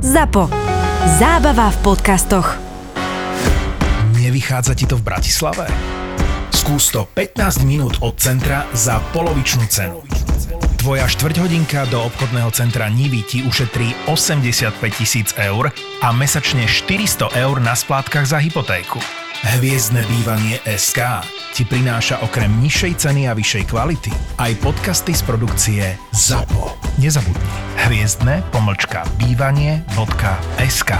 ZAPO. Zábava v podcastoch. Nevychádza ti to v Bratislave? Skús to 15 minút od centra za polovičnú cenu. Tvoja štvrťhodinka do obchodného centra Nivy ti ušetrí 85 tisíc eur a mesačne 400 eur na splátkach za hypotéku. Hviezdne bývanie SK ti prináša okrem nižšej ceny a vyššej kvality aj podcasty z produkcie ZAPO. Nezabudni. Hviezdne pomlčka bývanie.sk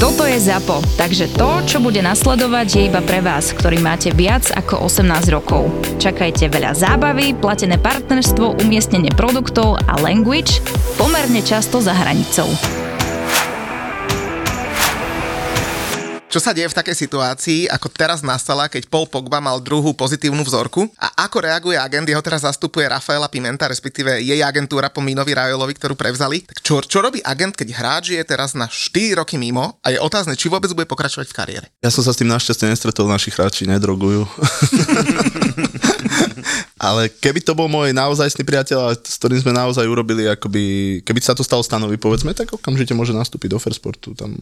Toto je ZAPO, takže to, čo bude nasledovať, je iba pre vás, ktorý máte viac ako 18 rokov. Čakajte veľa zábavy, platené partnerstvo, umiestnenie produktov a language pomerne často za hranicou. Čo sa deje v takej situácii, ako teraz nastala, keď Paul Pogba mal druhú pozitívnu vzorku a ako reaguje agent, jeho teraz zastupuje Rafaela Pimenta, respektíve jej agentúra po Minovi Rajolovi, ktorú prevzali. Tak čo, čo robí agent, keď hráč je teraz na 4 roky mimo a je otázne, či vôbec bude pokračovať v kariére? Ja som sa s tým našťastie nestretol, naši hráči nedrogujú. Ale keby to bol môj naozajstný priateľ, s ktorým sme naozaj urobili, akoby, keby sa to stalo stanovi, povedzme, tak okamžite môže nastúpiť do Fairsportu, tam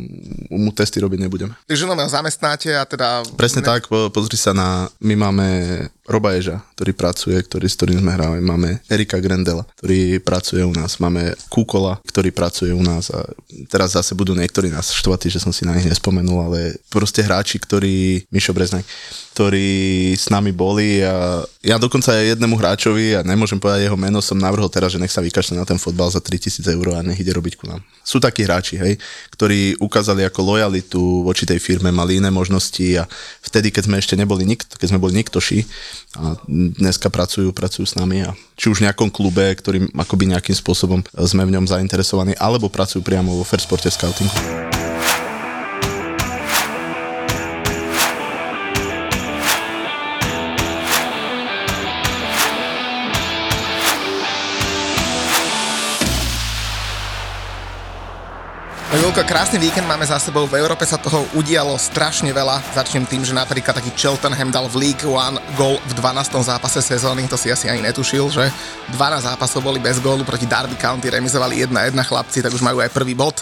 mu testy robiť nebudeme. Takže no, zamestnáte a teda... Presne ne... tak, po, pozri sa na, my máme Roba Ježa, ktorý pracuje, ktorý, s ktorým sme hrali. Máme Erika Grendela, ktorý pracuje u nás. Máme Kukola, ktorý pracuje u nás. A teraz zase budú niektorí nás štvatí, že som si na nich nespomenul, ale proste hráči, ktorí, Mišo Breznak, ktorí s nami boli a ja dokonca aj jednému hráčovi, a nemôžem povedať jeho meno, som navrhol teraz, že nech sa vykašle na ten fotbal za 3000 eur a nech ide robiť ku nám. Sú takí hráči, hej, ktorí ukázali ako lojalitu voči tej firme, mali iné možnosti a vtedy, keď sme ešte neboli nikto, keď sme boli niktoši, a dneska pracujú, pracujú s nami a či už v nejakom klube, ktorým akoby nejakým spôsobom sme v ňom zainteresovaní, alebo pracujú priamo vo Fairsporte Scoutingu. Julko, krásny víkend máme za sebou. V Európe sa toho udialo strašne veľa. Začnem tým, že napríklad taký Cheltenham dal v League One gol v 12. zápase sezóny. To si asi ani netušil, že 12 zápasov boli bez gólu proti Derby County, remizovali 1-1 chlapci, tak už majú aj prvý bod.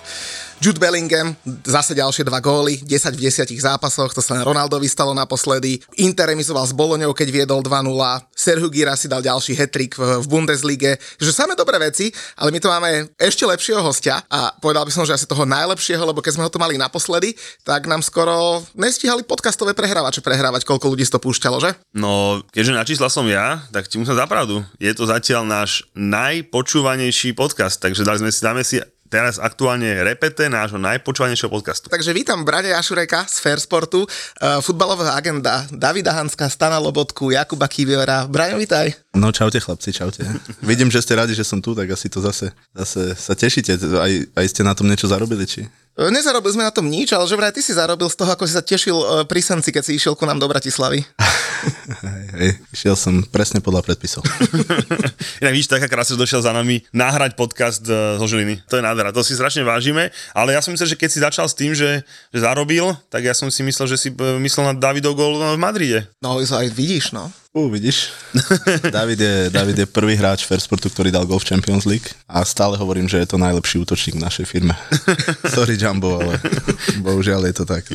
Jude Bellingham, zase ďalšie dva góly, 10 v 10 zápasoch, to sa Ronaldovi stalo naposledy. Inter remizoval s Boloňou, keď viedol 2-0. Serhu Gira si dal ďalší hetrik v, Bundeslige. Že samé dobré veci, ale my tu máme ešte lepšieho hostia a povedal by som, že asi toho najlepšieho, lebo keď sme ho tu mali naposledy, tak nám skoro nestíhali podcastové prehrávače prehrávať, koľko ľudí to púšťalo, že? No, keďže na čísla som ja, tak ti musím zapravdu. Je to zatiaľ náš najpočúvanejší podcast, takže dali sme si, dáme si teraz aktuálne repete nášho najpočúvanejšieho podcastu. Takže vítam Brade Jašureka z Fairsportu, uh, futbalová agenda Davida Hanska, Stana Lobotku, Jakuba Kiviora. Braňo, vítaj. No čaute chlapci, čaute. Vidím, že ste radi, že som tu, tak asi to zase, zase sa tešíte. Aj, aj ste na tom niečo zarobili, či? E, Nezarobil sme na tom nič, ale že vraj ty si zarobil z toho, ako si sa tešil e, pri Senci, keď si išiel ku nám do Bratislavy. hej, hej, išiel som presne podľa predpisov. Inak vidíš, taká krásne došiel za nami nahrať podcast e, zo Žiliny. To je nádhera, to si strašne vážime, ale ja som myslel, že keď si začal s tým, že, že zarobil, tak ja som si myslel, že si myslel na Davidov gol v Madride. No, aj vidíš, no. Uh, vidíš? David je, David je prvý hráč Fairsportu, ktorý dal gol v Champions League a stále hovorím, že je to najlepší útočník v našej firme. Sorry Jumbo, ale bohužiaľ je to tak.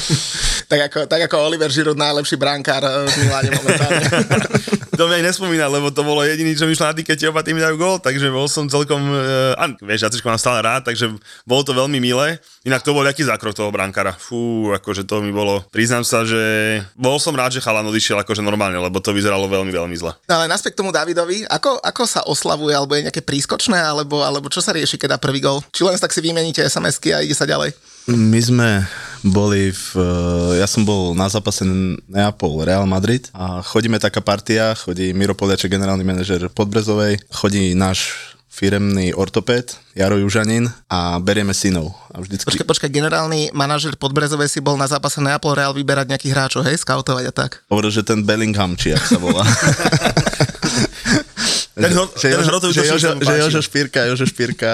tak, ako, tak ako Oliver Giroud, najlepší brankár eh, v Miláne momentálne. to mi aj nespomínal, lebo to bolo jediný, čo mi šlo na tikete, oba tými dajú gol, takže bol som celkom, uh, vieš, ja mám stále rád, takže bolo to veľmi milé. Inak to bol aký zákrok toho brankára. Fú, akože to mi bolo, priznám sa, že bol som rád, že chalan odišiel akože normálne, lebo to vyzeralo veľmi, veľmi zle. No ale naspäť k tomu Davidovi, ako, ako sa oslavuje, alebo je nejaké prískočné, alebo, alebo čo sa rieši, keď dá prvý gol? Či len tak si vymeníte SMS-ky a ide sa ďalej? My sme boli v, ja som bol na zápase Neapol Real Madrid a chodíme taká partia, chodí Miro Poliaček, generálny manažer Podbrezovej, chodí náš firemný ortopéd Jaro Južanin a berieme synov. A vždycky... Počkaj, počkaj, generálny manažer Podbrezovej si bol na zápase Neapol Real vyberať nejakých hráčov, hej, skautovať a tak. Hovoril, že ten Bellingham, či ak sa volá. Ten, ho, že, ten Jožo, že, Jožo, že Jožo Špírka, Jožo Špírka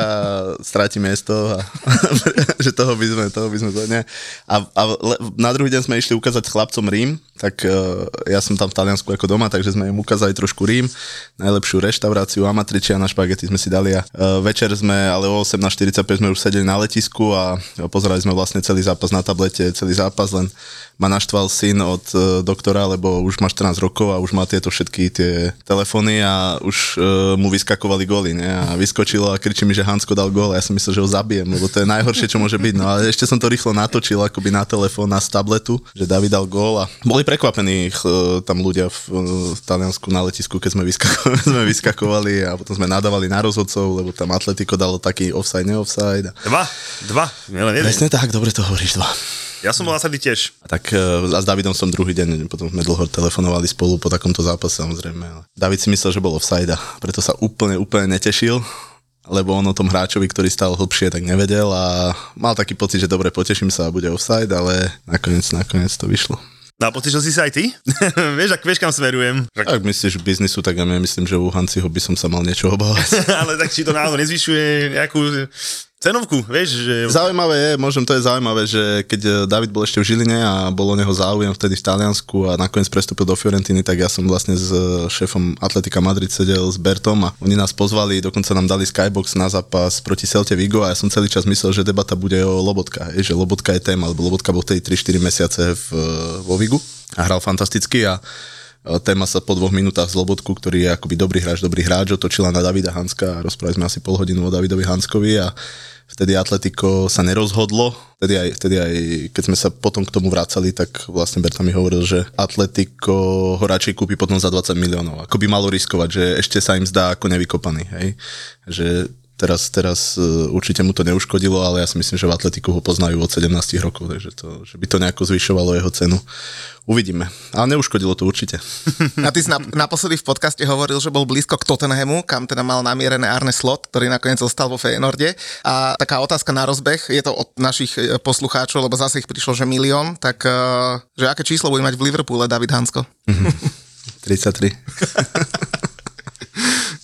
stráti miesto a že toho by sme, toho by sme to, nie. A, a le, na druhý deň sme išli ukázať chlapcom Rím, tak uh, ja som tam v Taliansku ako doma, takže sme im ukázali trošku Rím, najlepšiu reštauráciu, amatričia na špagety sme si dali a uh, večer sme, ale o 18.45 sme už sedeli na letisku a pozerali sme vlastne celý zápas na tablete, celý zápas, len ma naštval syn od uh, doktora, lebo už má 14 rokov a už má tieto všetky tie telefóny a už uh, mu vyskakovali góly, ne? A vyskočilo a kričí mi, že Hansko dal gól a ja som myslel, že ho zabijem, lebo to je najhoršie, čo môže byť. No ale ešte som to rýchlo natočil akoby na telefón, na tabletu, že David dal gól a boli prekvapení uh, tam ľudia v, uh, v Taliansku na letisku, keď sme, vyskako- sme vyskakovali a potom sme nadávali na rozhodcov, lebo tam Atletico dalo taký offside, neoffside. A... Dva, dva, nielen jeden. Presne tak, dobre to hovoríš, dva. Ja som bol na tiež. A tak a s Davidom som druhý deň, potom sme dlho telefonovali spolu po takomto zápase samozrejme. Ale David si myslel, že bol offside a preto sa úplne, úplne netešil lebo on o tom hráčovi, ktorý stal hlbšie, tak nevedel a mal taký pocit, že dobre, poteším sa a bude offside, ale nakoniec, nakoniec to vyšlo. No a potešil si sa aj ty? vieš, ak vieš, kam smerujem. Ak myslíš biznisu, tak ja myslím, že u Hanciho by som sa mal niečo obávať. ale tak či to náhodou nezvyšuje nejakú cenovku, vieš, že... Zaujímavé je, možno to je zaujímavé, že keď eh, David bol ešte v Žiline a bolo neho záujem vtedy v Taliansku a nakoniec prestúpil do Fiorentiny, tak ja som vlastne s eh, šéfom Atletika Madrid sedel s Bertom a oni nás pozvali, dokonca nám dali skybox na zápas proti Celte Vigo a ja som celý čas myslel, že debata bude o Lobotka, že Lobotka je téma, lebo Lobotka bol vtedy 3-4 mesiace v, eh, vo Vigu a hral fantasticky a téma sa po dvoch minútach z Lobotku, ktorý je akoby dobrý hráč, dobrý hráč, otočila na Davida Hanska a rozprávali sme asi pol hodinu o Davidovi Hanskovi a vtedy Atletico sa nerozhodlo, vtedy aj, vtedy aj keď sme sa potom k tomu vracali, tak vlastne Berta mi hovoril, že Atletico ho radšej kúpi potom za 20 miliónov, ako by malo riskovať, že ešte sa im zdá ako nevykopaný, hej? že teraz, teraz e, určite mu to neuškodilo, ale ja si myslím, že v Atletiku ho poznajú od 17 rokov, takže to, že by to nejako zvyšovalo jeho cenu. Uvidíme. Ale neuškodilo to určite. A ty si naposledy v podcaste hovoril, že bol blízko k Tottenhamu, kam teda mal namierené Arne Slot, ktorý nakoniec zostal vo Feyenoorde. A taká otázka na rozbeh, je to od našich e, poslucháčov, lebo zase ich prišlo, že milión, tak e, že aké číslo bude mať v Liverpoole David Hansko? 33.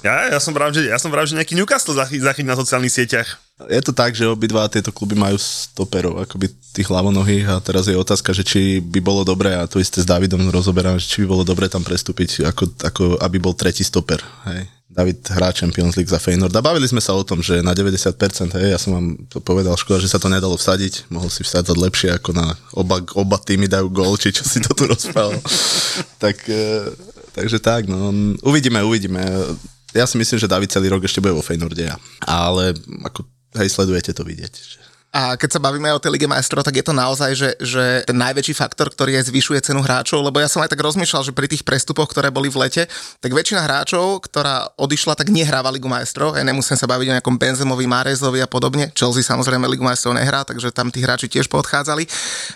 Ja, ja som vrav, že, ja som vrav, že nejaký Newcastle zachyť, zachyť na sociálnych sieťach. Je to tak, že obidva tieto kluby majú stoperov, akoby tých hlavonohých a teraz je otázka, že či by bolo dobré, a to isté s Davidom rozoberám, že či by bolo dobré tam prestúpiť, ako, ako aby bol tretí stoper. Hej. David hrá Champions League za Feyenoord a bavili sme sa o tom, že na 90%, hej, ja som vám to povedal, škoda, že sa to nedalo vsadiť, mohol si vsadzať lepšie, ako na oba, oba týmy dajú gól, či čo si to tu rozprával. tak, e, takže tak, no, uvidíme, uvidíme ja si myslím, že David celý rok ešte bude vo Feynorde, ale ako, hej, sledujete to vidieť. Že a keď sa bavíme o tej Lige majstrov, tak je to naozaj, že, že ten najväčší faktor, ktorý aj zvyšuje cenu hráčov, lebo ja som aj tak rozmýšľal, že pri tých prestupoch, ktoré boli v lete, tak väčšina hráčov, ktorá odišla, tak nehráva Ligu majstrov. Ja nemusím sa baviť o nejakom Benzemovi, Marezovi a podobne. Chelsea samozrejme Ligu majstrov nehrá, takže tam tí hráči tiež podchádzali.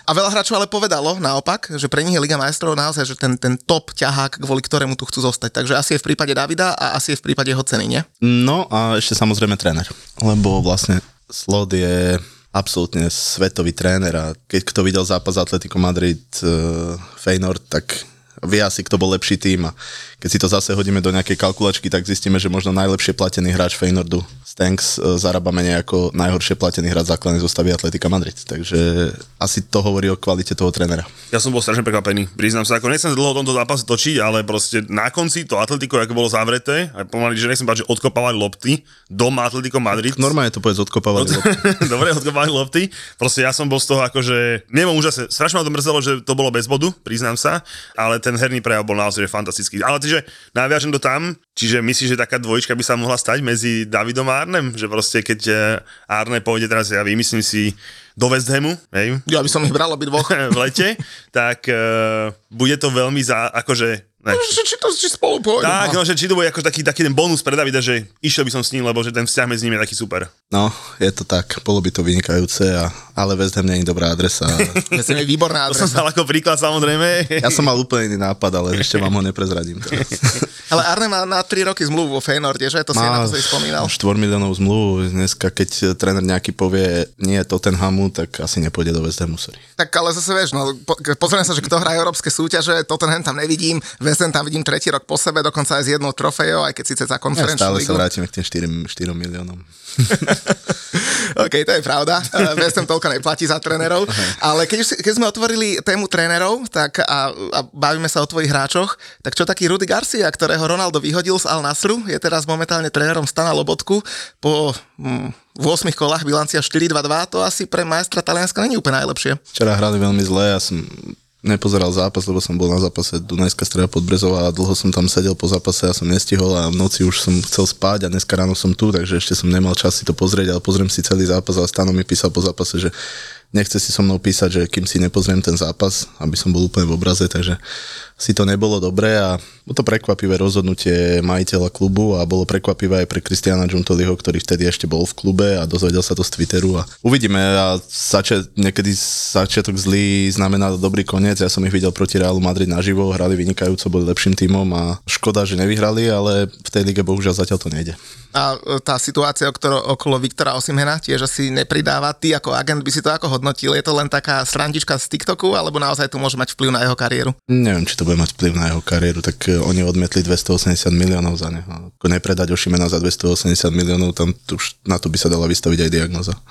A veľa hráčov ale povedalo naopak, že pre nich je Liga majstrov naozaj že ten, ten top ťahák, kvôli ktorému tu chcú zostať. Takže asi je v prípade Davida a asi je v prípade jeho ceny, nie? No a ešte samozrejme tréner, lebo vlastne Slot je absolútne svetový tréner a keď kto videl zápas Atletico Madrid uh, Feyenoord, tak vie asi, kto bol lepší tým a keď si to zase hodíme do nejakej kalkulačky, tak zistíme, že možno najlepšie platený hráč Feynordu Stanks e, zarába menej ako najhoršie platený hráč základnej zostavy Atletika Madrid. Takže asi to hovorí o kvalite toho trénera. Ja som bol strašne prekvapený. Priznám sa, ako nechcem dlho o tomto zápase točiť, ale proste na konci to Atletico, ako bolo zavreté, aj pomaly, že nechcem že odkopávali lopty, doma Atletico Madrid. Normálne to povedz, odkopávali lopty. Dobre, odkopávali lopty. Proste ja som bol z toho akože, nemám úžasne, strašne ma to mrzelo, že to bolo bez bodu, priznám sa, ale ten herný prejav bol naozaj fantastický. Ale čiže naviažem to tam, čiže myslíš, že taká dvojička by sa mohla stať medzi Davidom a Arnem? Že proste keď eh, Arne pôjde teraz, ja vymyslím si, do West Hamu, hej? Ja by som ich bral dvoch. v lete, tak uh, bude to veľmi za, akože ne. No, že či to či spolu pôjdu. Tak, no. no, že či to bude ako taký, taký ten bonus pre Davida, že išiel by som s ním, lebo že ten vzťah medzi nimi je taký super. No, je to tak, bolo by to vynikajúce, a, ale West Ham nie je dobrá adresa. West Ham je výborná adresa. To som dal ako príklad samozrejme. Ja som mal úplne iný nápad, ale ešte vám ho neprezradím. ale Arne má na 3 roky zmluvu vo Feyenoorde, že? To si má na to spomínal. 4 miliónov zmluvu. Dneska, keď tréner nejaký povie nie je Tottenhamu, tak asi nepôjde do West Hamu, sorry. Tak ale zase vieš, no, po, pozriem sa, že kto hrá európske súťaže, Tottenham tam nevidím, West Ham tam vidím tretí rok po sebe, dokonca aj s jednou trofejou, aj keď síce za konferenčnú ja stále ligu. sa vrátime k tým 4, 4 miliónom. OK, to je pravda. West Ham toľko neplatí za trénerov. Ale keď, už, keď sme otvorili tému trénerov tak a, a bavíme sa o tvojich hráčoch, tak čo taký Rudy Garcia, ktorého Ronaldo vyhodil z Al Nasru, je teraz momentálne trénerom Stana Lobotku po hm, v 8 kolách bilancia 4-2-2, to asi pre majstra Talianska není úplne najlepšie. Včera hrali veľmi zle, ja som nepozeral zápas, lebo som bol na zápase Dunajská streda Podbrezová a dlho som tam sedel po zápase a som nestihol a v noci už som chcel spať a dneska ráno som tu, takže ešte som nemal čas si to pozrieť, ale pozriem si celý zápas a Stano mi písal po zápase, že nechce si so mnou písať, že kým si nepozriem ten zápas, aby som bol úplne v obraze, takže si to nebolo dobré a bolo to prekvapivé rozhodnutie majiteľa klubu a bolo prekvapivé aj pre Kristiana Giuntoliho, ktorý vtedy ešte bol v klube a dozvedel sa to z Twitteru a uvidíme a zača- niekedy začiatok zlý znamená dobrý koniec, ja som ich videl proti Realu Madrid naživo, hrali vynikajúco, boli lepším tímom a škoda, že nevyhrali, ale v tej lige bohužiaľ zatiaľ to nejde. A e, tá situácia okolo, okolo Viktora Osimhena tiež asi nepridáva. Ty ako agent by si to ako hodnotil? Je to len taká srandička z TikToku, alebo naozaj to môže mať vplyv na jeho kariéru? Neviem, či to bude mať vplyv na jeho kariéru, tak e, oni odmetli 280 miliónov za neho. Ako nepredať Ošimena za 280 miliónov, tam už na to by sa dala vystaviť aj diagnoza.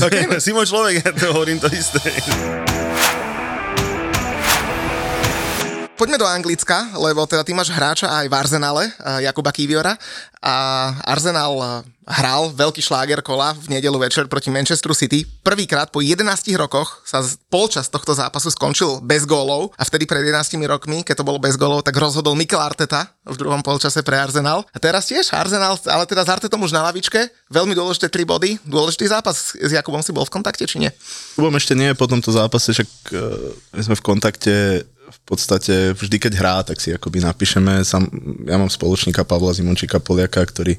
Okay. si môj človek, ja to hovorím to isté. Poďme do Anglicka, lebo teda ty máš hráča aj v Arsenale, eh, Jakuba Kiviora. A Arsenal eh, hral veľký šláger kola v nedelu večer proti Manchesteru City. Prvýkrát po 11 rokoch sa polčas tohto zápasu skončil bez gólov a vtedy pred 11 rokmi, keď to bolo bez gólov, tak rozhodol Mikel Arteta v druhom polčase pre Arsenal. A teraz tiež Arsenal, ale teda s Artetom už na lavičke, veľmi dôležité 3 body, dôležitý zápas. S Jakubom si bol v kontakte, či nie? Kubom ešte nie po tomto zápase, však uh, my sme v kontakte v podstate vždy, keď hrá, tak si akoby napíšeme. Sam, ja mám spoločníka Pavla Zimončíka Poliaka, ktorý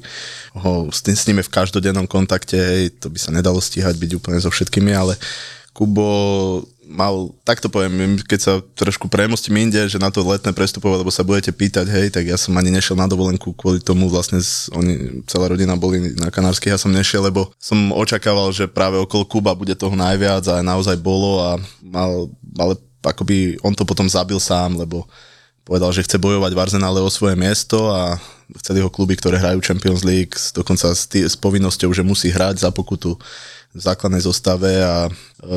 ho s, tým, s ním je v každodennom kontakte, hej, to by sa nedalo stíhať byť úplne so všetkými, ale Kubo mal, tak to poviem, keď sa trošku premostím inde, že na to letné prestupovať, lebo sa budete pýtať, hej, tak ja som ani nešiel na dovolenku kvôli tomu, vlastne z, oni, celá rodina boli na Kanárskych, ja som nešiel, lebo som očakával, že práve okolo Kuba bude toho najviac a naozaj bolo a mal, ale akoby on to potom zabil sám, lebo povedal, že chce bojovať v Arsenále o svoje miesto a chceli ho kluby, ktoré hrajú Champions League, dokonca s, tý, s povinnosťou, že musí hrať za pokutu v základnej zostave a e,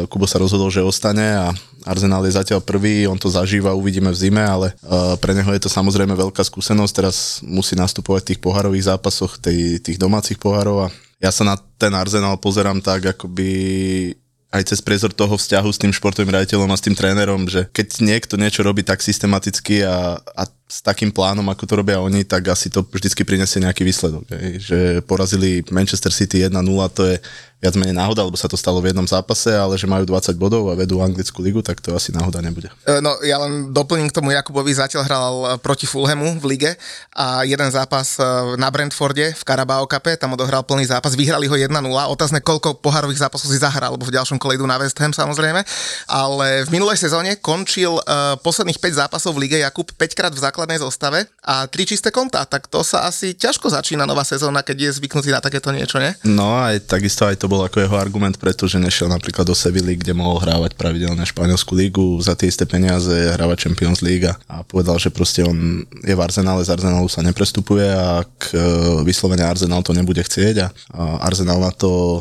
Kubo sa rozhodol, že ostane a Arsenal je zatiaľ prvý, on to zažíva, uvidíme v zime, ale e, pre neho je to samozrejme veľká skúsenosť, teraz musí nastupovať v tých pohárových zápasoch, tej, tých domácich pohárov a ja sa na ten Arsenal pozerám tak, akoby aj cez priezor toho vzťahu s tým športovým riaditeľom a s tým trénerom, že keď niekto niečo robí tak systematicky a, a s takým plánom, ako to robia oni, tak asi to vždycky prinesie nejaký výsledok. Hej. Že porazili Manchester City 1-0, to je viac menej náhoda, lebo sa to stalo v jednom zápase, ale že majú 20 bodov a vedú anglickú ligu, tak to asi náhoda nebude. E, No ja len doplním k tomu Jakubovi, zatiaľ hral e, proti Fulhamu v lige a jeden zápas e, na Brentforde v Carabao Cupe, tam odohral plný zápas, vyhrali ho 1-0, otázne koľko pohárových zápasov si zahral, lebo v ďalšom kole idú na West Ham samozrejme, ale v minulej sezóne končil posledných 5 zápasov v lige Jakub 5 krát v základnej zostave a 3 čisté konta, tak to sa asi ťažko začína nová sezóna, keď je zvyknutý na takéto niečo, nie? No aj takisto aj to bol ako jeho argument, pretože nešiel napríklad do Sevilly, kde mohol hrávať pravidelne španielskú lígu za tie isté peniaze, hrávať Champions League a- a povedal, že proste on je v Arsenále, z Arsenálu sa neprestupuje a ak e, vyslovene Arsenal to nebude chcieť a, a Arsenal na to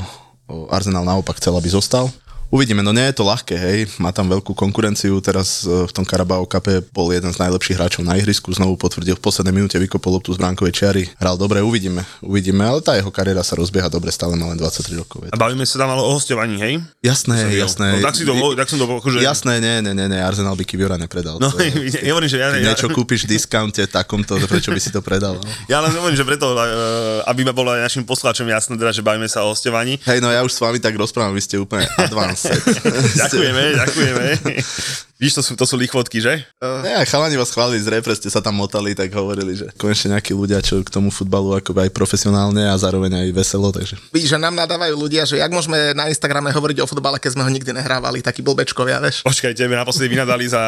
Arsenal naopak chcel, aby zostal. Uvidíme, no nie je to ľahké, hej, má tam veľkú konkurenciu, teraz e, v tom Carabao Cupe bol jeden z najlepších hráčov na ihrisku, znovu potvrdil v poslednej minúte, vykopol loptu z bránkovej čiary, hral dobre, uvidíme, uvidíme, ale tá jeho kariéra sa rozbieha dobre, stále má len 23 rokov. je A bavíme sa tam ale o hostovaní, hej? Jasné, jasné. No, tak, si to, tak som to akože... Jasné, nie, nie, nie, nie, Arsenal by Kiviora nepredal. No, je- ja hovorím, že ja, ja, niečo kúpiš v diskaunte takomto, prečo by si to predal? No? ja len hovorím, že preto, eh, aby ma bolo aj našim poslucháčom jasné, teda, že bavíme sa o hostovaní. Hej, no ja už s vami tak rozprávam, vy ste úplne advanced. Ďakujeme, ďakujeme. Víš, to sú, to sú lichvotky, že? Ja, chalani vás chválili z repre, ste sa tam motali, tak hovorili, že konečne nejakí ľudia, čo k tomu futbalu ako aj profesionálne a zároveň aj veselo, takže Vidíš, že nám nadávajú ľudia, že jak môžeme na Instagrame hovoriť o futbale, keď sme ho nikdy nehrávali, taký blbečkovia, vieš. Počkaj, tebe naposledy vynadali za,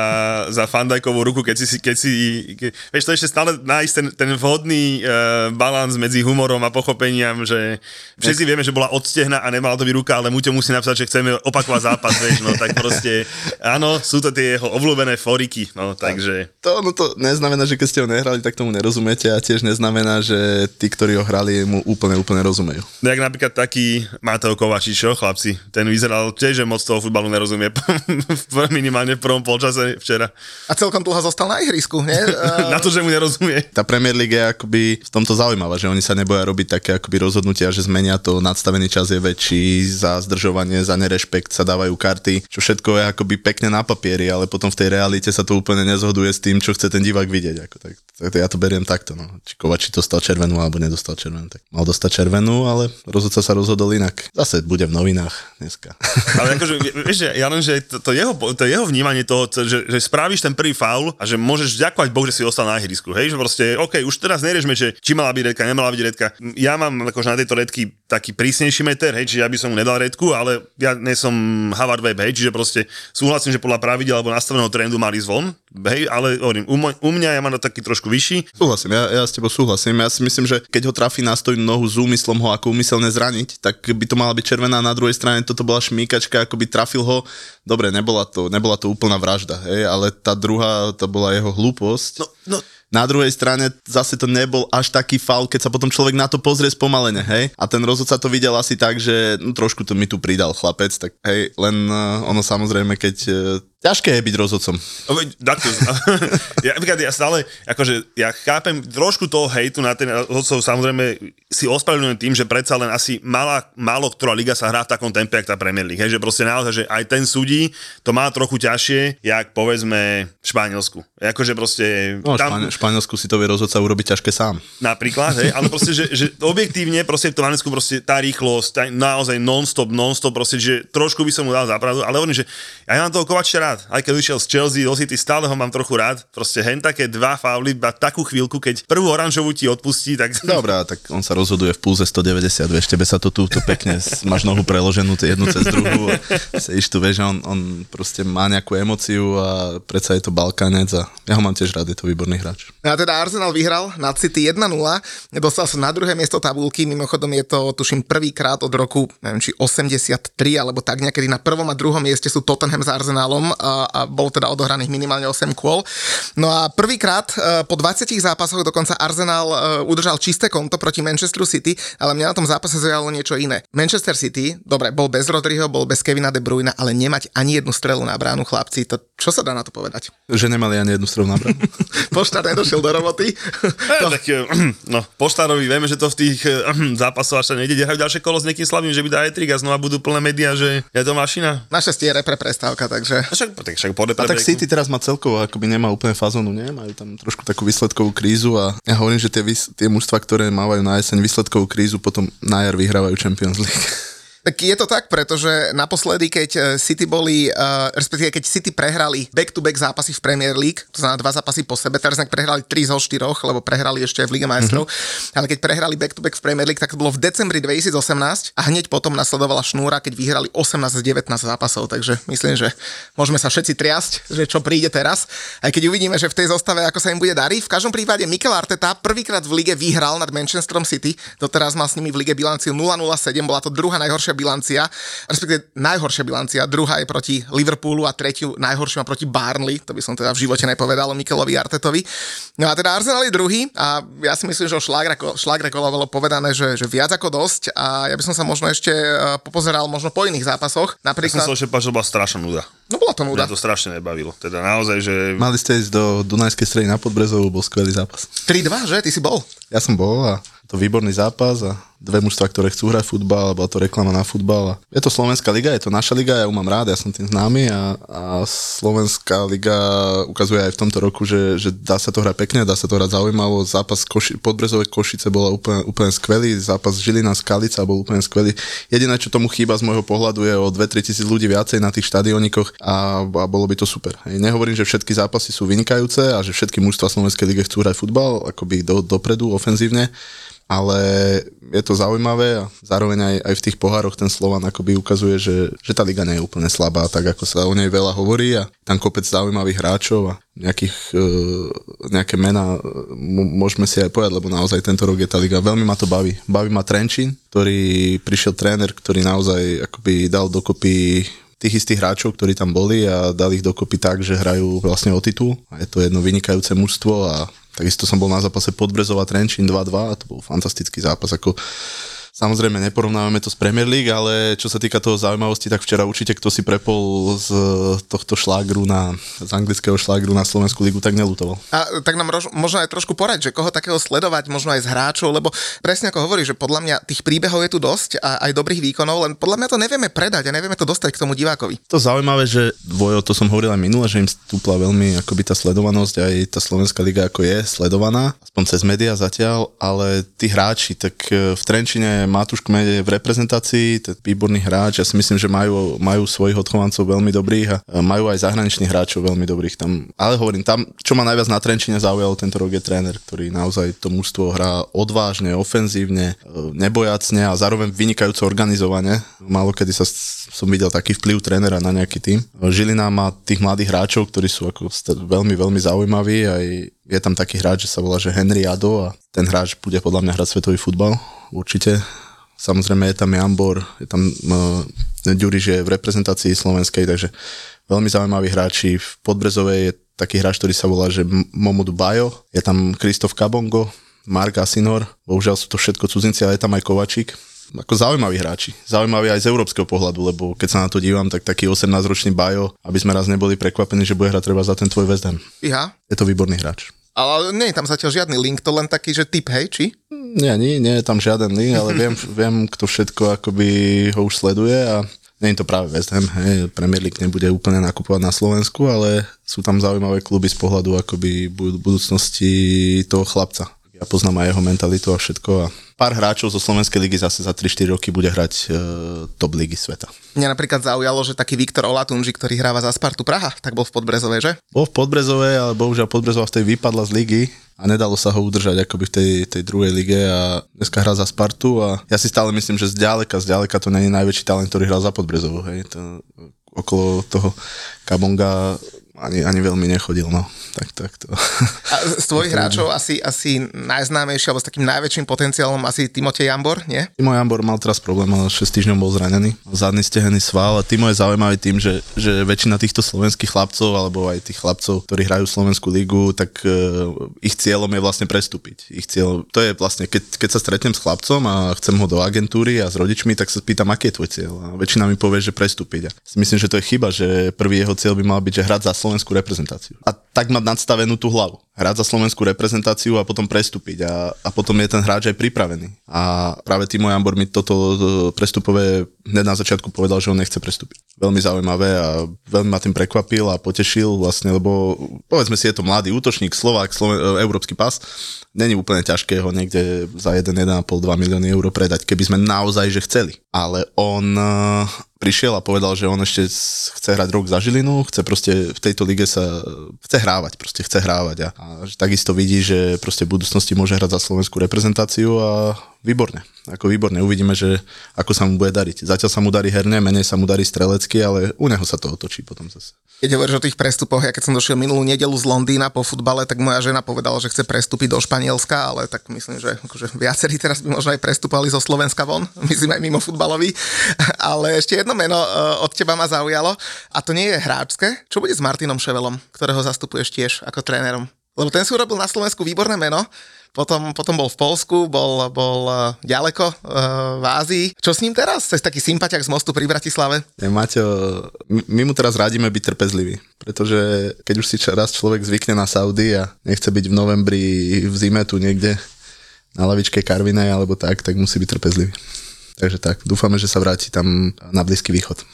za Fandajkovú ruku, keď si, keď si ke, vieš, to ešte stále nájsť ten, ten vhodný uh, balans medzi humorom a pochopeniam, že všetci vieme, že bola odstehna a nemala to byť ruka, ale Muťo musí napísať, že chceme opakovať zápas, vieš, no tak proste, áno, sú to tie jeho obľúbené foriky, no takže... To, no to neznamená, že keď ste ho nehrali, tak tomu nerozumiete a tiež neznamená, že tí, ktorí ho hrali, mu úplne, úplne rozumejú. No jak napríklad taký Mateo Kovačič, čo chlapci, ten vyzeral tiež, že moc toho futbalu nerozumie minimálne v prvom polčase včera. A celkom dlho zostal na ihrisku, nie? na to, že mu nerozumie. Tá Premier League je akoby v tomto zaujímavá, že oni sa neboja robiť také akoby rozhodnutia, že zmenia to, nadstavený čas je väčší, za zdržovanie, za nerešpekt sa dávajú karty, čo všetko je akoby pekne na papieri, ale potom v tej realite sa to úplne nezhoduje s tým, čo chce ten divák vidieť. Ako tak, tak ja to beriem takto. No. Či Kovači dostal červenú alebo nedostal červenú, tak mal dostať červenú, ale rozhodca sa rozhodol inak. Zase bude v novinách dneska. Ale akože, vieš, ja len, že to, to, jeho, to jeho vnímanie toho, že, že spravíš ten prvý faul a že môžeš ďakovať Bohu, že si ostal na ihrisku. Hej, že proste, OK, už teraz neriešme, že či mala byť redka, nemala byť redka. Ja mám akože na tejto redky taký prísnejší meter, hej, čiže ja by som mu nedal redku, ale ja nie som Havard Web, hej, čiže proste súhlasím, že podľa pravidel alebo nastaveného trendu mali zvon, hej, ale hovorím, u, u mňa ja mám taký trošku vyšší. Súhlasím, ja, ja s tebou súhlasím. Ja si myslím, že keď ho trafí na stojnú nohu s úmyslom ho ako úmyselne zraniť, tak by to mala byť červená. Na druhej strane toto bola šmíkačka, ako by trafil ho. Dobre, nebola to, nebola to úplná vražda, hej, ale tá druhá, to bola jeho hlúposť. No, no, na druhej strane zase to nebol až taký faul, keď sa potom človek na to pozrie spomalene, hej? A ten rozhodca to videl asi tak, že no, trošku to mi tu pridal chlapec, tak hej, len uh, ono samozrejme, keď uh, ťažké je byť rozhodcom. Takto, ja, ja stále, akože ja chápem trošku toho hejtu na ten rozhodcov, samozrejme si ospravedlňujem tým, že predsa len asi malá, málo ktorá liga sa hrá v takom tempe, jak tá Premier League, hej, že proste naozaj, že aj ten súdi to má trochu ťažšie, jak povedzme v Španielsku. Akože proste... No, tam, Špani- Španielsku si to vie rozhodca urobiť ťažké sám. Napríklad, hej, ale proste, že, že objektívne proste v Taliansku proste tá rýchlosť, tá, naozaj non-stop, non-stop, proste, že trošku by som mu dal zapravdu, ale hovorím, že ja mám toho Kovača rád, aj keď išiel z Chelsea do City, stále ho mám trochu rád. Proste hen také dva fauly, iba takú chvíľku, keď prvú oranžovú ti odpustí, tak... Dobrá, tak on sa rozhoduje v pulze 190, vieš, tebe sa to tu, tu pekne, máš nohu preloženú jednu cez druhú, sedíš tu, vieš, on, on proste má nejakú emociu a predsa je to Balkánec a ja ho mám tiež rád, je to výborný hráč. A teda Arsenal vyhral na City 1-0, dostal sa na druhé miesto tabulky, mimochodom je to, tuším, prvýkrát od roku, neviem, či 83 alebo tak niekedy na prvom a druhom mieste sú Tottenham s Arsenalom a, a bolo teda odohraných minimálne 8 kôl. No a prvýkrát e, po 20 zápasoch dokonca Arsenal e, udržal čisté konto proti Manchesteru City, ale mňa na tom zápase zaujalo niečo iné. Manchester City, dobre, bol bez Rodriho, bol bez Kevina De Bruyne, ale nemať ani jednu strelu na bránu chlapci, to čo sa dá na to povedať? Že nemali ani jednu strelu na bránu. Poštár nedošiel do roboty. To... tak, no, Poštárovi vieme, že to v tých zápasoch až sa nejde, hrajú ďalšie kolo s niekým slabým, že by dá aj a znova budú plné médiá, že je to mašina. Našťastie je repre prestávka, takže... Však, tak však po a tak City teraz má celkovo, akoby nemá úplne fazónu, nie? Majú tam trošku takú výsledkovú krízu a ja hovorím, že tie, tie mužstva, ktoré mávajú na jeseň výsledkovú krízu, potom na jar vyhrávajú Champions League. Tak je to tak, pretože naposledy, keď e, City boli, uh, respektíve keď City prehrali back-to-back zápasy v Premier League, to znamená dva zápasy po sebe, teraz prehrali 3 zo 4, lebo prehrali ešte aj v Lige majstrov, mm-hmm. ale keď prehrali back-to-back v Premier League, tak to bolo v decembri 2018 a hneď potom nasledovala šnúra, keď vyhrali 18 z 19 zápasov, takže myslím, že môžeme sa všetci triasť, že čo príde teraz, aj keď uvidíme, že v tej zostave, ako sa im bude dariť. V každom prípade Mikel Arteta prvýkrát v lige vyhral nad Manchesterom City, doteraz mal s nimi v lige bilanciu 0-0-7, bola to druhá najhoršia bilancia, respektíve najhoršia bilancia, druhá je proti Liverpoolu a tretiu najhoršiu proti Barnley, to by som teda v živote nepovedal Mikelovi Artetovi. No a teda Arsenal je druhý a ja si myslím, že o šlágre kola bolo povedané, že, že viac ako dosť a ja by som sa možno ešte e, popozeral možno po iných zápasoch. Napríklad... Ja som sa že bola strašná nuda. No bola to nuda. Mňa to strašne nebavilo. Teda naozaj, že... Mali ste ísť do Dunajskej stredy na Podbrezovú, bol skvelý zápas. 3-2, že? Ty si bol? Ja som bol a to výborný zápas a dve mužstva, ktoré chcú hrať futbal, bola to reklama na futbal. Je to Slovenská liga, je to naša liga, ja ju mám rád, ja som tým známy a, a Slovenská liga ukazuje aj v tomto roku, že, že dá sa to hrať pekne, dá sa to hrať zaujímavo. Zápas Koši, Podbrezové Košice bola úplne, úplne skvelý, zápas Žilina Skalica bol úplne skvelý. Jediné, čo tomu chýba z môjho pohľadu je o 2-3 tisíc ľudí viacej na tých štadionikoch a, a bolo by to super. Nehovorím, že všetky zápasy sú vynikajúce a že všetky mužstva Slovenskej lige chcú hrať futbal akoby do, dopredu, ofenzívne, ale je to zaujímavé a zároveň aj, aj v tých pohároch ten Slovan akoby ukazuje, že, že tá liga nie je úplne slabá, tak ako sa o nej veľa hovorí a tam kopec zaujímavých hráčov a nejakých, e, nejaké mená môžeme si aj povedať, lebo naozaj tento rok je tá liga, veľmi ma to baví. Baví ma Trenčín, ktorý prišiel tréner, ktorý naozaj akoby dal dokopy tých istých hráčov, ktorí tam boli a dali ich dokopy tak, že hrajú vlastne o titul. A je to jedno vynikajúce mužstvo a takisto som bol na zápase Podbrezova Trenčín 2-2 a to bol fantastický zápas. Ako Samozrejme, neporovnávame to s Premier League, ale čo sa týka toho zaujímavosti, tak včera určite kto si prepol z tohto šlágru na, z anglického šlágru na Slovenskú ligu, tak nelutoval. A tak nám rož, možno aj trošku porať, že koho takého sledovať, možno aj z hráčov, lebo presne ako hovorí, že podľa mňa tých príbehov je tu dosť a aj dobrých výkonov, len podľa mňa to nevieme predať a nevieme to dostať k tomu divákovi. To zaujímavé, že Vojo, to som hovoril aj minule, že im stúpla veľmi akoby tá sledovanosť, aj tá Slovenská liga ako je sledovaná, aspoň cez médiá zatiaľ, ale tí hráči, tak v Trenčine Matúš Kmene v reprezentácii, ten výborný hráč, ja si myslím, že majú, majú svojich odchovancov veľmi dobrých a majú aj zahraničných hráčov veľmi dobrých tam. Ale hovorím, tam, čo ma najviac na Trenčine zaujalo tento rok je tréner, ktorý naozaj to mužstvo hrá odvážne, ofenzívne, nebojacne a zároveň vynikajúco organizovane. Málo kedy sa, som videl taký vplyv trénera na nejaký tým. Žilina má tých mladých hráčov, ktorí sú ako veľmi, veľmi zaujímaví. Aj je tam taký hráč, že sa volá že Henry Ado a ten hráč bude podľa mňa hrať svetový futbal. Určite Samozrejme je tam Jambor, je tam uh, Ďuriš je v reprezentácii slovenskej, takže veľmi zaujímaví hráči. V Podbrezovej je taký hráč, ktorý sa volá, že Momodu Bajo, je tam Kristof Kabongo, Mark Asinor, bohužiaľ sú to všetko cudzinci, ale je tam aj Kovačík. Ako zaujímaví hráči. Zaujímaví aj z európskeho pohľadu, lebo keď sa na to dívam, tak taký 18-ročný Bajo, aby sme raz neboli prekvapení, že bude hrať treba za ten tvoj West Ham. Ja. Je to výborný hráč. Ale nie je tam zatiaľ žiadny link, to len taký, že typ, hej, či? Nie, nie, nie je tam žiaden link, ale viem, viem, kto všetko akoby ho už sleduje a nie je to práve West Ham, hej, Premier League nebude úplne nakupovať na Slovensku, ale sú tam zaujímavé kluby z pohľadu akoby budúcnosti toho chlapca. Ja poznám aj jeho mentalitu a všetko a pár hráčov zo Slovenskej ligy zase za 3-4 roky bude hrať e, top ligy sveta. Mňa napríklad zaujalo, že taký Viktor Olatunži, ktorý hráva za Spartu Praha, tak bol v Podbrezovej, že? Bol v Podbrezovej, ale bohužiaľ Podbrezova v tej vypadla z ligy a nedalo sa ho udržať akoby v tej, tej druhej lige a dneska hrá za Spartu a ja si stále myslím, že zďaleka, zďaleka to je najväčší talent, ktorý hral za Podbrezovou, hej. To, okolo toho Kabonga ani, ani veľmi nechodil, no. Tak, tak to. A z tvojich hráčov asi, asi najznámejší, alebo s takým najväčším potenciálom asi Timotej Jambor, nie? Timo Jambor mal teraz problém, ale 6 týždňov bol zranený. Zadný stehený sval a Timo je zaujímavý tým, že, že väčšina týchto slovenských chlapcov, alebo aj tých chlapcov, ktorí hrajú Slovenskú ligu, tak uh, ich cieľom je vlastne prestúpiť. Ich cieľ, to je vlastne, keď, keď sa stretnem s chlapcom a chcem ho do agentúry a s rodičmi, tak sa pýtam, aký je tvoj cieľ. A väčšina mi povie, že prestúpiť. A si myslím, že to je chyba, že prvý jeho cieľ by mal byť, že hrať za slovenskú reprezentáciu. A tak mať nadstavenú tú hlavu. Hrať za slovenskú reprezentáciu a potom prestúpiť a, a potom je ten hráč aj pripravený. A práve Timo Jambor mi toto e, prestupové hneď na začiatku povedal, že on nechce prestúpiť. Veľmi zaujímavé a veľmi ma tým prekvapil a potešil vlastne, lebo povedzme si, je to mladý útočník, Slovák, Sloven- e, európsky pas. Není úplne ťažké ho niekde za 1, 1,5, 2 milióny eur predať, keby sme naozaj že chceli. Ale on e, prišiel a povedal, že on ešte chce hrať rok za Žilinu, chce proste v tejto lige sa, chce hrávať, proste chce hrávať a, a takisto vidí, že proste v budúcnosti môže hrať za slovenskú reprezentáciu a výborne, ako výborne, uvidíme, že ako sa mu bude dariť. Zatiaľ sa mu darí herne, menej sa mu darí strelecky, ale u neho sa to otočí potom zase. Keď hovoríš o tých prestupoch, ja keď som došiel minulú nedelu z Londýna po futbale, tak moja žena povedala, že chce prestúpiť do Španielska, ale tak myslím, že akože viacerí teraz by možno aj prestúpali zo Slovenska von, myslím aj mimo futbalový. Ale ešte jedno meno e, od teba ma zaujalo a to nie je hráčske. Čo bude s Martinom Ševelom, ktorého zastupuješ tiež ako trénerom? Lebo ten si urobil na Slovensku výborné meno, potom, potom bol v Polsku, bol, bol e, ďaleko uh, v Ázii. Čo s ním teraz? Je taký sympatiak z mostu pri Bratislave? Ne, Maťo, my mu teraz radíme byť trpezlivý, pretože keď už si raz človek zvykne na Saudy a nechce byť v novembri v zime tu niekde na lavičke Karvinej alebo tak, tak musí byť trpezlivý. Takže tak, dúfame, že sa vráti tam na Blízky východ.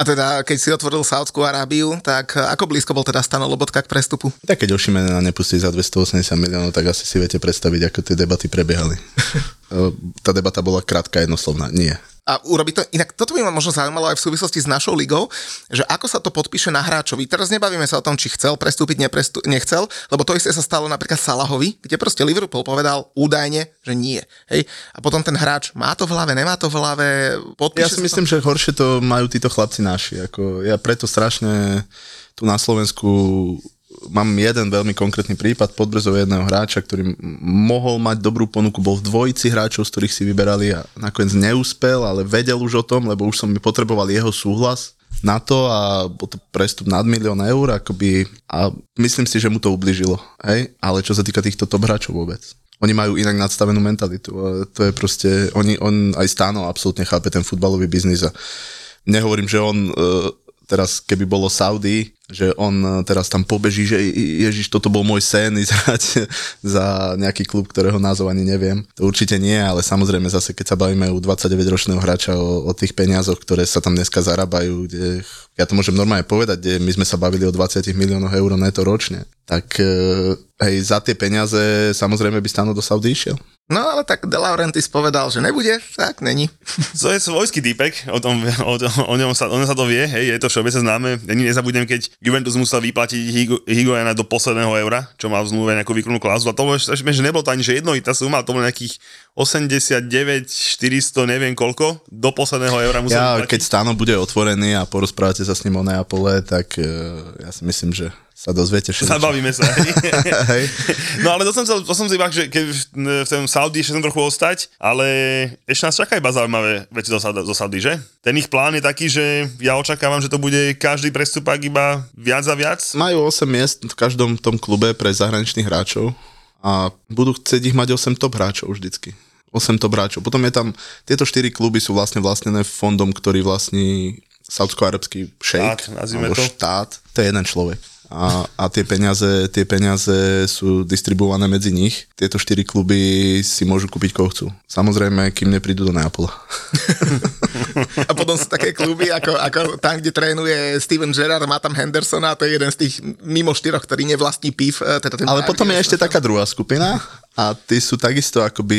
A teda, keď si otvoril Saudskú Arábiu, tak ako blízko bol teda Stano Lobotka k prestupu? Tak keď Ošimena nepustí za 280 miliónov, tak asi si viete predstaviť, ako tie debaty prebiehali. Tá debata bola krátka, jednoslovná. Nie a urobiť to. Inak toto by ma možno zaujímalo aj v súvislosti s našou ligou, že ako sa to podpíše na hráčovi. Teraz nebavíme sa o tom, či chcel prestúpiť, neprestú, nechcel, lebo to isté sa stalo napríklad Salahovi, kde proste Liverpool povedal údajne, že nie. Hej? A potom ten hráč má to v hlave, nemá to v hlave, podpíše Ja si myslím, to... že horšie to majú títo chlapci naši. Ako ja preto strašne tu na Slovensku mám jeden veľmi konkrétny prípad. Podbrezov jedného hráča, ktorý mohol mať dobrú ponuku, bol v dvojici hráčov, z ktorých si vyberali a nakoniec neúspel, ale vedel už o tom, lebo už som mi potreboval jeho súhlas na to a bol to prestup nad milión eur, akoby, a myslím si, že mu to ubližilo, hej, ale čo sa týka týchto top hráčov vôbec. Oni majú inak nadstavenú mentalitu to je proste, oni, on aj Stáno absolútne chápe ten futbalový biznis a nehovorím, že on uh, teraz keby bolo Saudi, že on e, teraz tam pobeží, že Ježiš, toto bol môj sen ísť za nejaký klub, ktorého názov ani neviem. To určite nie, ale samozrejme zase, keď sa bavíme u 29-ročného hráča o, o tých peniazoch, ktoré sa tam dneska zarábajú, kde ja to môžem normálne povedať, kde my sme sa bavili o 20 miliónoch eur neto ročne, tak e, hej, za tie peniaze samozrejme by Stano do Saudi išiel. No ale tak De Laurentiis povedal, že nebude, tak není. To je svojský týpek, o, tom, o, o, ňom sa, o ňom sa to vie, hej, je to všeobecne známe. Ani nezabudnem, keď Juventus musel vyplatiť Higo, Higuaina do posledného eura, čo mal v zmluve nejakú výkonnú klauzulu. A to bolo, že nebolo to ani že jednohitá suma, to bolo nejakých 89, 400, neviem koľko, do posledného eura musel Ja, vyplatiť. keď Stano bude otvorený a porozprávate sa s ním o Neapole, tak uh, ja si myslím, že sa dozviete všetko. Zabavíme sa. Hej. No ale to som, to som si iba, že keď v, tom Saudi ešte som trochu ostať, ale ešte nás čaká iba zaujímavé veci zo, zo Saudi, že? Ten ich plán je taký, že ja očakávam, že to bude každý prestupak iba viac a viac. Majú 8 miest v každom tom klube pre zahraničných hráčov a budú chcieť ich mať 8 top hráčov vždycky. 8 top hráčov. Potom je tam, tieto 4 kluby sú vlastne vlastnené fondom, ktorý vlastní saudsko-arabský šejk, Štát, nazvime to. štát, to je jeden človek. A, a tie, peniaze, tie peniaze sú distribuované medzi nich. Tieto štyri kluby si môžu kúpiť koho chcú. Samozrejme, kým neprídu do Neapola. A potom sú také kluby, ako, ako tam, kde trénuje Steven Gerrard, má tam Hendersona, a to je jeden z tých mimo štyroch, ktorý nevlastní PIF. e, Teda ten Ale potom je ešte taká druhá skupina a tí sú takisto akoby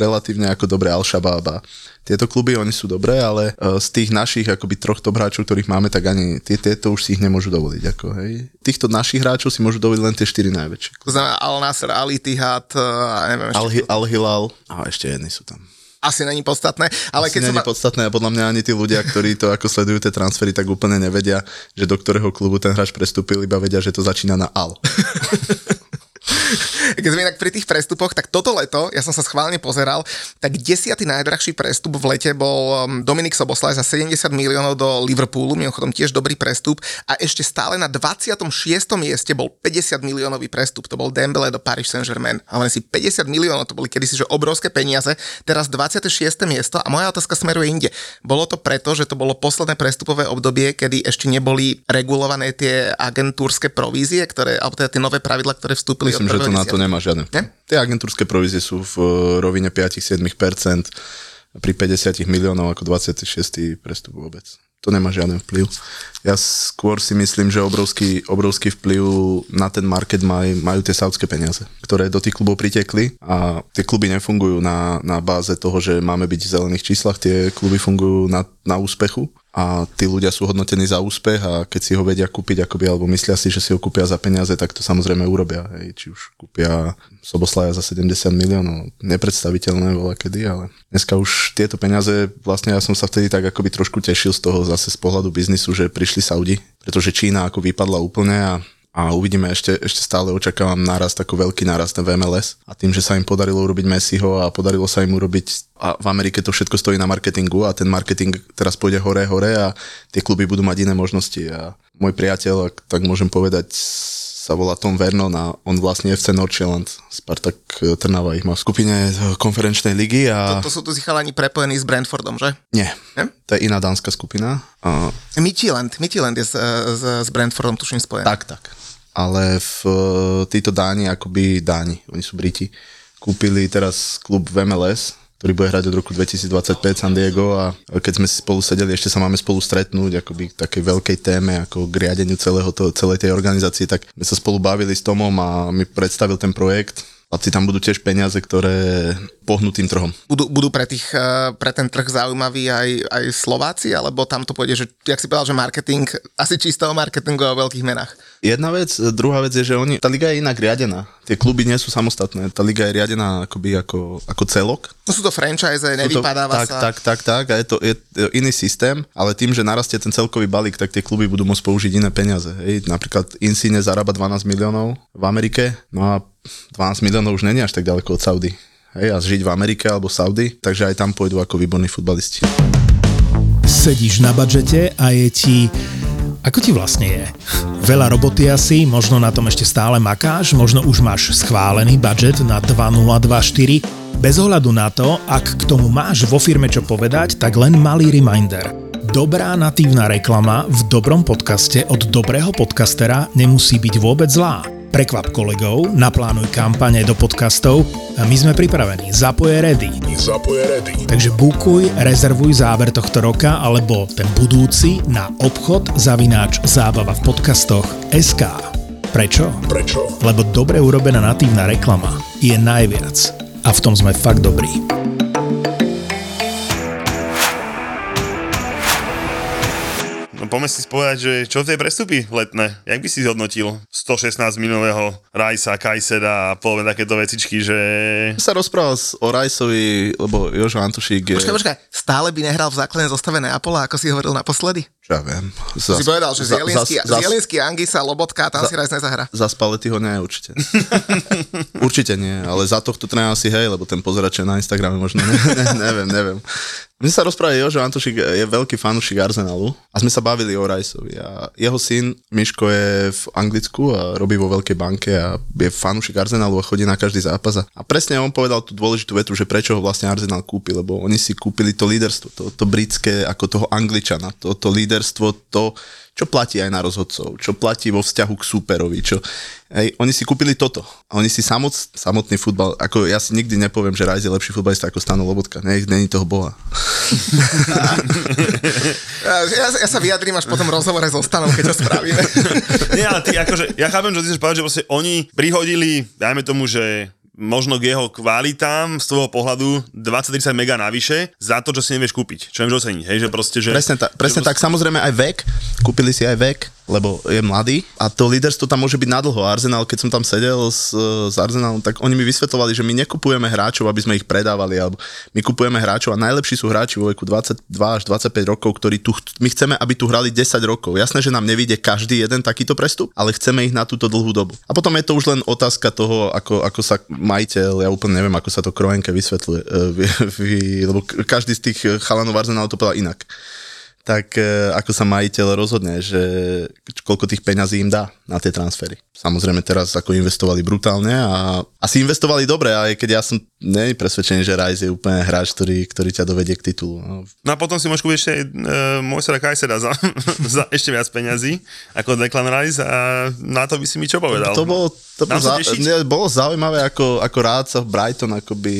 relatívne ako dobré Al-Shabaab a tieto kluby, oni sú dobré, ale e, z tých našich akoby troch top hráčov, ktorých máme, tak ani tie, tieto už si ich nemôžu dovoliť. Ako, hej. Týchto našich hráčov si môžu dovoliť len tie štyri najväčšie. To znamená Al Nasser, Al Ittihad, e, a neviem ešte. Al- Al-Hilal a ešte jedni sú tam. Asi není podstatné, ale Asi keď nie je podstatné a podľa mňa ani tí ľudia, ktorí to ako sledujú tie transfery, tak úplne nevedia, že do ktorého klubu ten hráč prestúpil, iba vedia, že to začína na Al. Keď sme inak pri tých prestupoch, tak toto leto, ja som sa schválne pozeral, tak desiatý najdrahší prestup v lete bol um, Dominik Soboslaj za 70 miliónov do Liverpoolu, mimochodom tiež dobrý prestup a ešte stále na 26. mieste bol 50 miliónový prestup, to bol Dembele do Paris Saint-Germain. A len si 50 miliónov, to boli kedysi že obrovské peniaze, teraz 26. miesto a moja otázka smeruje inde. Bolo to preto, že to bolo posledné prestupové obdobie, kedy ešte neboli regulované tie agentúrske provízie, ktoré, alebo teda tie nové pravidla, ktoré vstúpili Myslím, že to na 1.10. to nemá žiadne. Ne? Tie agentúrske provízie sú v e, rovine 5-7% pri 50 miliónov ako 26. prestup vôbec. To nemá žiaden vplyv. Ja skôr si myslím, že obrovský, obrovský vplyv na ten market maj, majú tie saudské peniaze, ktoré do tých klubov pritekli a tie kluby nefungujú na, na báze toho, že máme byť v zelených číslach, tie kluby fungujú na, na úspechu a tí ľudia sú hodnotení za úspech a keď si ho vedia kúpiť akoby, alebo myslia si, že si ho kúpia za peniaze, tak to samozrejme urobia. Hej. Či už kúpia Soboslaja za 70 miliónov, nepredstaviteľné voľa kedy, ale dneska už tieto peniaze, vlastne ja som sa vtedy tak akoby trošku tešil z toho zase z pohľadu biznisu, že prišli Saudi, pretože Čína ako vypadla úplne a a uvidíme, ešte, ešte stále očakávam nárast, ako veľký nárast v MLS a tým, že sa im podarilo urobiť Messiho a podarilo sa im urobiť a v Amerike to všetko stojí na marketingu a ten marketing teraz pôjde hore, hore a tie kluby budú mať iné možnosti a môj priateľ, ak tak môžem povedať, sa volá Tom Vernon a on vlastne FC Nordsjælland, Spartak eh, Trnava ich má v skupine konferenčnej ligy a... To sú tu chalani prepojení s Brentfordom, že? Nie, Nie? to je iná dánska skupina. A Midtjylland, Midtjylland je s, s, s Brentfordom tuším spojený. Tak, tak. Ale v, e, títo Dáni, akoby Dáni, oni sú Briti, kúpili teraz klub v MLS, ktorý bude hrať od roku 2025 San Diego a keď sme si spolu sedeli, ešte sa máme spolu stretnúť akoby k takej veľkej téme, ako k riadeniu celého to, celej tej organizácie, tak sme sa spolu bavili s Tomom a mi predstavil ten projekt. Chlapci, tam budú tiež peniaze, ktoré pohnú tým trhom. Budú, budú pre, tých, eh, pre ten trh zaujímaví aj, aj Slováci, alebo tam to pôjde, že, jak si povedal, že marketing, asi čisto o marketingu a o veľkých menách. Jedna vec, druhá vec je, že oni, tá liga je inak riadená. Tie kluby nie sú samostatné, tá liga je riadená akoby ako, ako celok. No sú to franchise, Sú to- nevypadáva tak, sa. Tak, tak, tak, a je to je to iný systém, ale tým, že narastie ten celkový balík, tak tie kluby budú môcť použiť iné peniaze. Hej. Napríklad Insigne zarába 12 miliónov v Amerike, no a 12 miliónov už není až tak ďaleko od Saudy. Hej, a žiť v Amerike alebo Saudi, takže aj tam pôjdu ako výborní futbalisti. Sedíš na budžete a je ti... Ako ti vlastne je? Veľa roboty asi, možno na tom ešte stále makáš, možno už máš schválený budget na 2024. Bez ohľadu na to, ak k tomu máš vo firme čo povedať, tak len malý reminder. Dobrá natívna reklama v dobrom podcaste od dobrého podcastera nemusí byť vôbec zlá. Prekvap kolegov, naplánuj kampane do podcastov a my sme pripravení. Zapoje ready. Zapoje ready. Takže bukuj, rezervuj záver tohto roka alebo ten budúci na obchod zavináč zábava v podcastoch SK. Prečo? Prečo? Lebo dobre urobená natívna reklama je najviac. A v tom sme fakt dobrí. Poďme si spovedať, že čo tie prestupy letné? Jak by si zhodnotil 116 minulého Rajsa, Kajseda a povedzme takéto vecičky, že... sa rozprával o Rajsovi, lebo Jožo Antušík je... Počkaj, počkaj, stále by nehral v základnej zostave Neapola, ako si hovoril naposledy? Čo ja viem. Si povedal, že za- Zielinský, zas- zas- Zielinský Angisa, Lobotka, tam si raz nezahra. Za Spallettyho nie, určite. určite nie, ale za tohto trénera si hej, lebo ten pozerač na Instagrame možno, ne, ne, neviem, neviem. My sa rozprávali, Jožo Antošik je veľký fanúšik Arsenalu a sme sa bavili o Rajsovi a jeho syn Miško je v Anglicku a robí vo veľkej banke a je fanúšik Arsenalu a chodí na každý zápas a, presne on povedal tú dôležitú vetu, že prečo ho vlastne Arsenal kúpil, lebo oni si kúpili to líderstvo, to, to britské ako toho Angličana, to, to líderstvo, to, čo platí aj na rozhodcov, čo platí vo vzťahu k súperovi, čo... Hej, oni si kúpili toto. A oni si samot, samotný futbal, ako ja si nikdy nepoviem, že Rajs je lepší futbalista ako Stano Lobotka. Ne, není toho boha. Ja, ja, sa vyjadrím až potom rozhovore so Stanom, keď to spravíme. Nie, ale ty akože, ja chápem, čo ty chceš povedať, že proste oni prihodili, dajme tomu, že možno k jeho kvalitám z tvojho pohľadu 20-30 mega navyše za to, čo si nevieš kúpiť. Čo nevieš oceniť, hej, že proste, že... Presne, ta, presne že tak, samozrejme aj vek, kúpili si aj vek, lebo je mladý a to líderstvo tam môže byť nadlho. Arsenal, keď som tam sedel s, s Arsenalom, tak oni mi vysvetlovali, že my nekupujeme hráčov, aby sme ich predávali, alebo my kupujeme hráčov a najlepší sú hráči vo veku 22 až 25 rokov, ktorí tu, my chceme, aby tu hrali 10 rokov. Jasné, že nám nevíde každý jeden takýto prestup, ale chceme ich na túto dlhú dobu. A potom je to už len otázka toho, ako, ako sa majiteľ, ja úplne neviem, ako sa to Kroenke vysvetľuje, e, vy, vy, lebo každý z tých chalanov Arsenalu to povedal inak tak e, ako sa majiteľ rozhodne, že koľko tých peňazí im dá na tie transfery. Samozrejme teraz ako investovali brutálne a asi investovali dobre, aj keď ja som nie presvedčený, že Rice je úplne hráč, ktorý, ktorý ťa dovedie k titulu. No, No a potom si môžeš kúpiť ešte uh, Mojsera Kajsera za, za ešte viac peňazí ako Declan Rice a na to by si mi čo povedal? To bolo, to bolo, sa zau, tešiť? nie, bolo zaujímavé, ako, ako rád sa Brighton, akoby,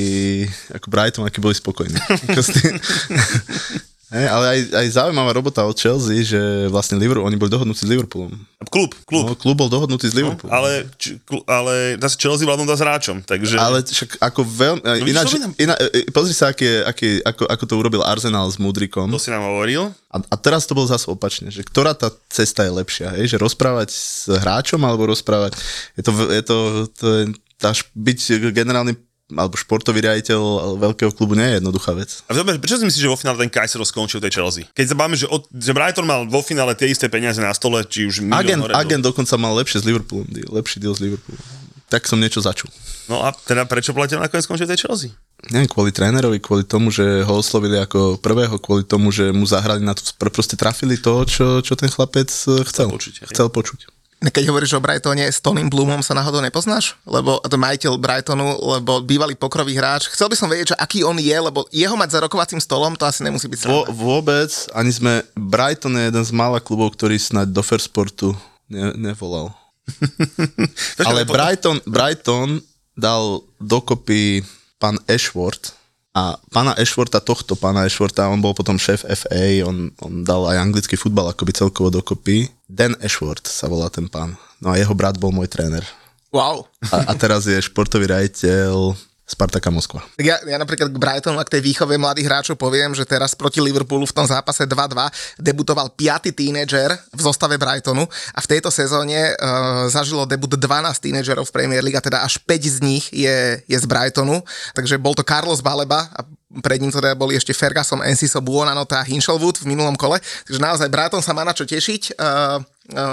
ako Brighton, aký boli spokojní. Hej, ale aj, aj zaujímavá robota od Chelsea, že vlastne Liverpool, oni boli dohodnutí s Liverpoolom. Klub, klub. No, klub bol dohodnutý s Liverpoolom. Ale, č, kl- ale zase Chelsea vládnom dá s hráčom, takže... Ale však ako veľmi... No ináč, iná, e, pozri sa, aký, aký, ako, ako to urobil Arsenal s Mudrikom. To si nám hovoril. A, a teraz to bolo zase opačne, že ktorá tá cesta je lepšia, hej? že rozprávať s hráčom alebo rozprávať... Je to, je to, to je, tá, byť generálny alebo športový riaditeľ veľkého klubu nie je jednoduchá vec. A dobre, prečo si myslíš, že vo finále ten Kajser skončil tej Chelsea? Keď sa bavíme, že, od, že Brighton mal vo finále tie isté peniaze na stole, či už Agent, hore, agent dokonca mal lepšie s Liverpoolom, deal, lepší deal s Liverpoolom. Tak som niečo začul. No a teda prečo platil nakoniec skončil tej Chelsea? Neviem, kvôli trénerovi, kvôli tomu, že ho oslovili ako prvého, kvôli tomu, že mu zahrali na to, pr- proste trafili to, čo, čo ten chlapec eh, chcel. počuť, hej. Chcel počuť. Keď hovoríš o Brightone, s Tonym Bloomom sa náhodou nepoznáš? Lebo to majiteľ Brightonu, lebo bývalý pokrový hráč. Chcel by som vedieť, že aký on je, lebo jeho mať za rokovacím stolom, to asi nemusí byť Vo, vôbec, ani sme, Brighton je jeden z mála klubov, ktorý snáď do Fair Sportu ne, nevolal. Ale Brighton, Brighton dal dokopy pán Ashworth a pána Ashworta, tohto pána Ashworta, on bol potom šéf FA, on, on dal aj anglický futbal akoby celkovo dokopy. Dan Ashworth sa volá ten pán. No a jeho brat bol môj tréner. Wow. A, a teraz je športový rajiteľ Spartaka Moskva. Ja, ja napríklad k Brightonu a k tej výchove mladých hráčov poviem, že teraz proti Liverpoolu v tom zápase 2-2 debutoval piaty tínedžer v zostave Brightonu a v tejto sezóne uh, zažilo debut 12 tínedžerov v Premier League a teda až 5 z nich je, je z Brightonu. Takže bol to Carlos Baleba a pred ním teda boli ešte Ferguson, Enciso, Buonanotte a Hinchelwood v minulom kole. Takže naozaj Brighton sa má na čo tešiť. Uh,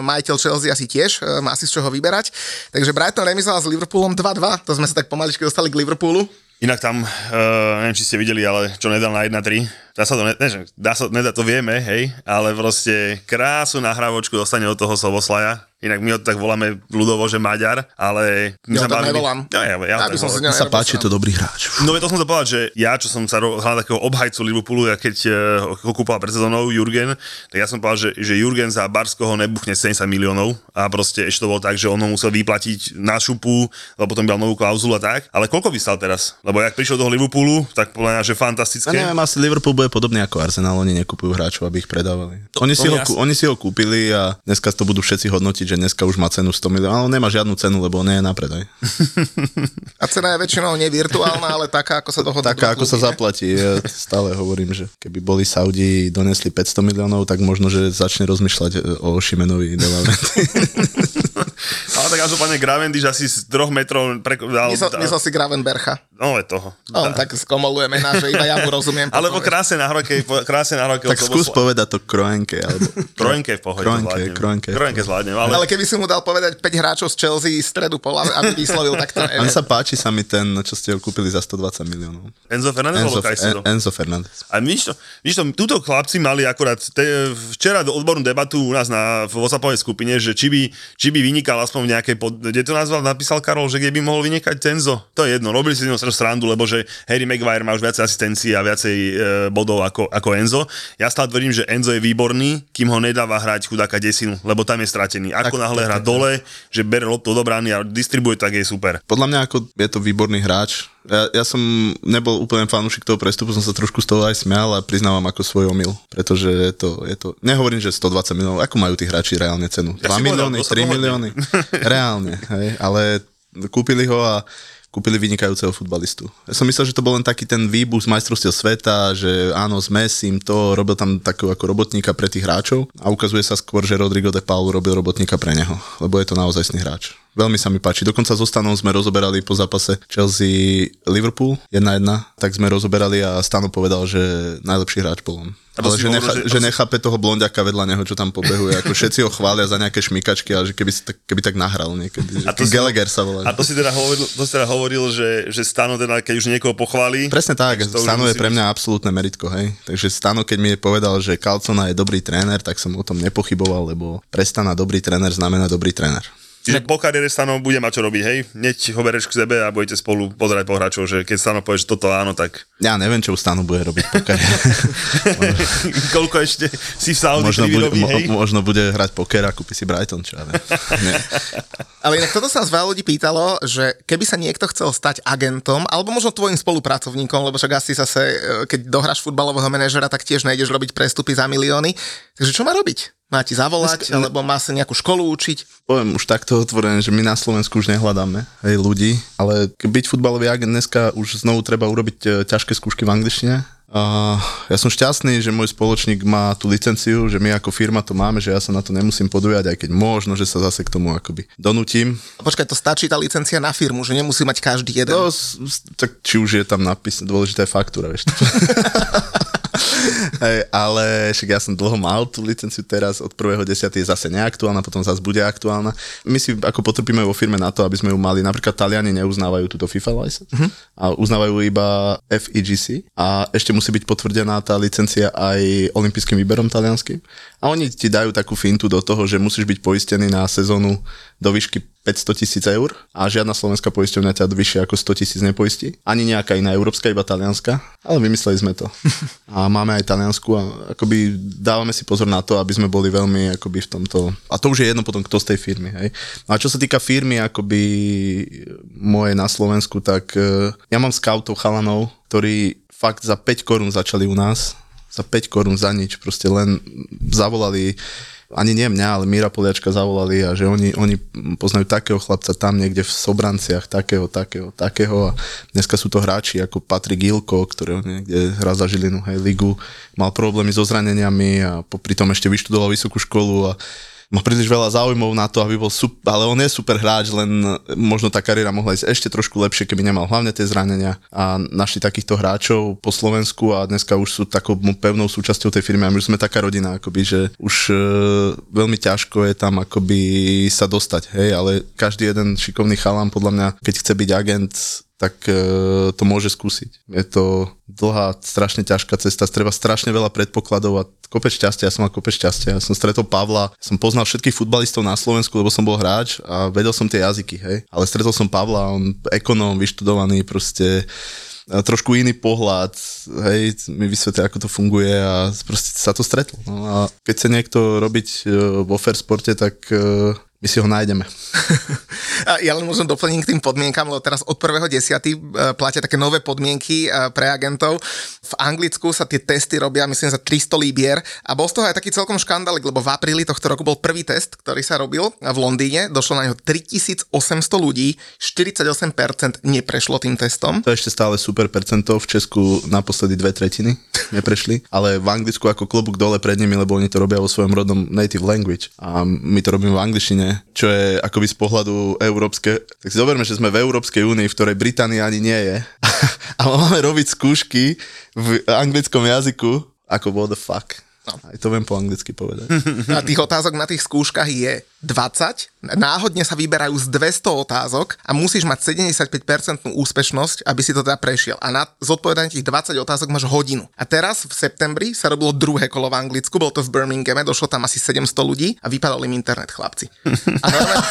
majiteľ Chelsea asi tiež, uh, má si z čoho vyberať. Takže Brighton remizoval s Liverpoolom 2-2, to sme sa tak pomaličky dostali k Liverpoolu. Inak tam, uh, neviem, či ste videli, ale čo nedal na 1-3, dá sa to, ne, ne, dá sa, nedá, to vieme, hej, ale proste krásnu nahrávočku dostane od toho Soboslaja, Inak my ho tak voláme ľudovo, že Maďar, ale... My Ja ho tak nevolám. Ja, ja, ja, tak som si Sa páči, to dobrý hráč. No to som to povedať, že ja, čo som sa hral takého obhajcu Liverpoolu, ja keď uh, ho kúpal pred sezónou Jurgen, tak ja som povedal, že, že Jurgen za Barskoho nebuchne 70 miliónov a proste ešte to bolo tak, že on ho musel vyplatiť na šupu, lebo potom mal novú klauzulu a tak. Ale koľko by stal teraz? Lebo jak prišiel do Liverpoolu, tak podľa mňa, že fantastické. neviem, asi Liverpool bude podobný ako Arsenal, oni nekupujú hráčov, aby ich predávali. oni, to si ho, oni si ho kúpili a dneska to budú všetci hodnotiť, že dneska už má cenu 100 miliónov, ale on nemá žiadnu cenu, lebo on nie je na predaj. A cena je väčšinou nie virtuálna, ale taká, ako sa dohodnú. Taká, ako sa zaplatí. Ja stále hovorím, že keby boli Saudi donesli 500 miliónov, tak možno, že začne rozmýšľať e, o Šimenovi. Ale tak každopádne Gravendiš asi z 3 metrov pre, Myslel, myslel si Gravenbercha. No je toho. A on tak skomoluje mená, že iba ja mu rozumiem. Alebo krásne nahrávke, po- krásne nahrávke. tak skús povedať to Kroenke. Alebo... Kroenke v pohode Kroenke, zvládnem. Kroenke. Kroenke zvládnem, ale... Ale keby si mu dal povedať 5 hráčov z Chelsea z stredu pola, aby vyslovil, tak to On neviem. sa páči sa mi ten, čo ste ho kúpili za 120 miliónov. Enzo Fernández Enzo, alebo Caicedo? En- Enzo Fernández. A my to, my to, túto chlapci mali akurát te, včera do odbornú debatu u nás na, v WhatsAppovej skupine, že či by, či by vynikal aspoň v nejakej, pod, kde to nazval, napísal Karol, že kde by mohol vynikať Tenzo. To je jedno, robili si z strašnú srandu, lebo že Harry Maguire má už viacej asistencií a viacej e, bodov ako, ako Enzo. Ja stále tvrdím, že Enzo je výborný, kým ho nedáva hrať chudáka desinu, lebo tam je stratený. Ako Tak, náhle hrá dole, že bere loptu do brány a distribuje, tak je super. Podľa mňa ako je to výborný hráč. Ja, ja som nebol úplne fanúšik toho prestupu, som sa trošku z toho aj smial a priznávam ako svoj omyl, pretože je to, je to, nehovorím, že 120 miliónov, ako majú tí hráči reálne cenu? 2 Ja si povedal, milióny, to sa 3 dohodne. milióny? Reálne, hej, ale kúpili ho a kúpili vynikajúceho futbalistu. Ja som myslel, že to bol len taký ten výbuch z majstrovstiev sveta, že áno, s Messim to, robil tam takého ako robotníka pre tých hráčov a ukazuje sa skôr, že Rodrigo de Paul robil robotníka pre neho, lebo je to naozaj hráč. Veľmi sa mi páči. Dokonca so Stanom sme rozoberali po zápase Chelsea-Liverpool 1-1, tak sme rozoberali a Stano povedal, že najlepší hráč bol on. Ale že, hovoril, necha, že- že nechápe toho blondiaka vedľa neho, čo tam pobehuje. Ako všetci ho chvália za nejaké šmikačky, ale že keby, si tak, keby tak nahral niekedy. A to si- Gallagher sa volá. A to si teda hovoril, to si teda hovoril že, že Stano teda, keď už niekoho pochválí, Presne tak, Stano je pre byť- mňa absolútne meritko, hej. Takže Stano, keď mi je povedal, že Calcona je dobrý tréner, tak som o tom nepochyboval, lebo pre Stana dobrý tréner znamená dobrý tréner. Čiže po kariére Stano bude mať čo robiť, hej? Neď ho bereš k sebe a budete spolu pozerať po hráčov, že keď Stano povie, že toto áno, tak Ja neviem, čo u Stanu bude robiť po kariére. koľko ešte si v Saudi možno, bude, mo, hej? možno bude hrať poker a kúpi si Brighton, čo ja viem. Ale inak toto sa nás veľa ľudí pýtalo, že keby sa niekto chcel stať agentom, alebo možno tvojim spolupracovníkom, lebo však asi zase, e, keď dohráš futbalového manažera, tak tiež nejdeš robiť prestupy za milióny. Takže čo má robiť? Má ti zavolať, Dneska- alebo má sa nejakú školu učiť? Poviem už takto otvorené, že my na Slovensku už nehľadáme hej, ľudí, ale byť futbalový agent dneska už znovu treba urobiť e, ťažké skúšky v angličtine. A ja som šťastný, že môj spoločník má tú licenciu, že my ako firma to máme, že ja sa na to nemusím podujať, aj keď možno, že sa zase k tomu akoby donutím. Počkaj, to stačí tá licencia na firmu, že nemusí mať každý jeden. No, tak či už je tam napis, dôležitá je faktúra, vieš. Hej, ale však ja som dlho mal tú licenciu teraz, od 1.10. je zase neaktuálna, potom zase bude aktuálna. My si ako potrpíme vo firme na to, aby sme ju mali, napríklad Taliani neuznávajú túto FIFA license uh-huh. a uznávajú iba FEGC a ešte musí byť potvrdená tá licencia aj olympijským výberom talianským. A oni ti dajú takú fintu do toho, že musíš byť poistený na sezónu do výšky 500 tisíc eur a žiadna slovenská poisťovňa ťa vyššie ako 100 tisíc nepoistí. Ani nejaká iná európska, iba talianska. Ale vymysleli sme to. A máme aj taliansku a akoby dávame si pozor na to, aby sme boli veľmi akoby v tomto... A to už je jedno potom, kto z tej firmy. Hej. A čo sa týka firmy akoby moje na Slovensku, tak eh, ja mám scoutov chalanov, ktorí fakt za 5 korún začali u nás za 5 korún za nič, proste len zavolali ani nie mňa, ale Míra Poliačka zavolali a že oni, oni poznajú takého chlapca tam niekde v Sobranciach, takého, takého, takého a dneska sú to hráči ako Patrik Gilko, ktorého niekde hrá za Žilinu, hej, ligu, mal problémy so zraneniami a popri ešte vyštudoval vysokú školu a má príliš veľa záujmov na to, aby bol super, ale on je super hráč, len možno tá kariéra mohla ísť ešte trošku lepšie, keby nemal hlavne tie zranenia a našli takýchto hráčov po Slovensku a dneska už sú takou pevnou súčasťou tej firmy a my už sme taká rodina, akoby, že už e, veľmi ťažko je tam akoby sa dostať, hej, ale každý jeden šikovný chalán podľa mňa, keď chce byť agent, tak e, to môže skúsiť. Je to dlhá, strašne ťažká cesta, treba strašne veľa predpokladov a kopec šťastia, ja som mal kopec šťastia. Ja som stretol Pavla, som poznal všetkých futbalistov na Slovensku, lebo som bol hráč a vedel som tie jazyky, hej. Ale stretol som Pavla, on ekonóm, vyštudovaný, proste trošku iný pohľad, hej, mi vysvetlí, ako to funguje a proste sa to stretlo. No a keď sa niekto robiť e, vo fair sporte, tak e, my si ho nájdeme. ja len môžem doplniť k tým podmienkam, lebo teraz od 1.10. E, platia také nové podmienky e, pre agentov. V Anglicku sa tie testy robia, myslím, za 300 libier a bol z toho aj taký celkom škandálik, lebo v apríli tohto roku bol prvý test, ktorý sa robil v Londýne. Došlo na neho 3800 ľudí, 48% neprešlo tým testom. To je ešte stále super percento, v Česku naposledy dve tretiny neprešli, ale v Anglicku ako klobúk dole pred nimi, lebo oni to robia vo svojom rodnom native language a my to robíme v angličtine čo je akoby z pohľadu európske. Tak si zoberme, že sme v Európskej únii, v ktorej Británia ani nie je. a máme robiť skúšky v anglickom jazyku, ako what the fuck. No. Aj to viem po anglicky povedať. A tých otázok na tých skúškach je 20, náhodne sa vyberajú z 200 otázok a musíš mať 75% úspešnosť, aby si to teda prešiel. A na zodpovedanie tých 20 otázok máš hodinu. A teraz v septembri sa robilo druhé kolo v Anglicku, bolo to v Birminghame, došlo tam asi 700 ľudí a vypadal im internet, chlapci. A, normálne,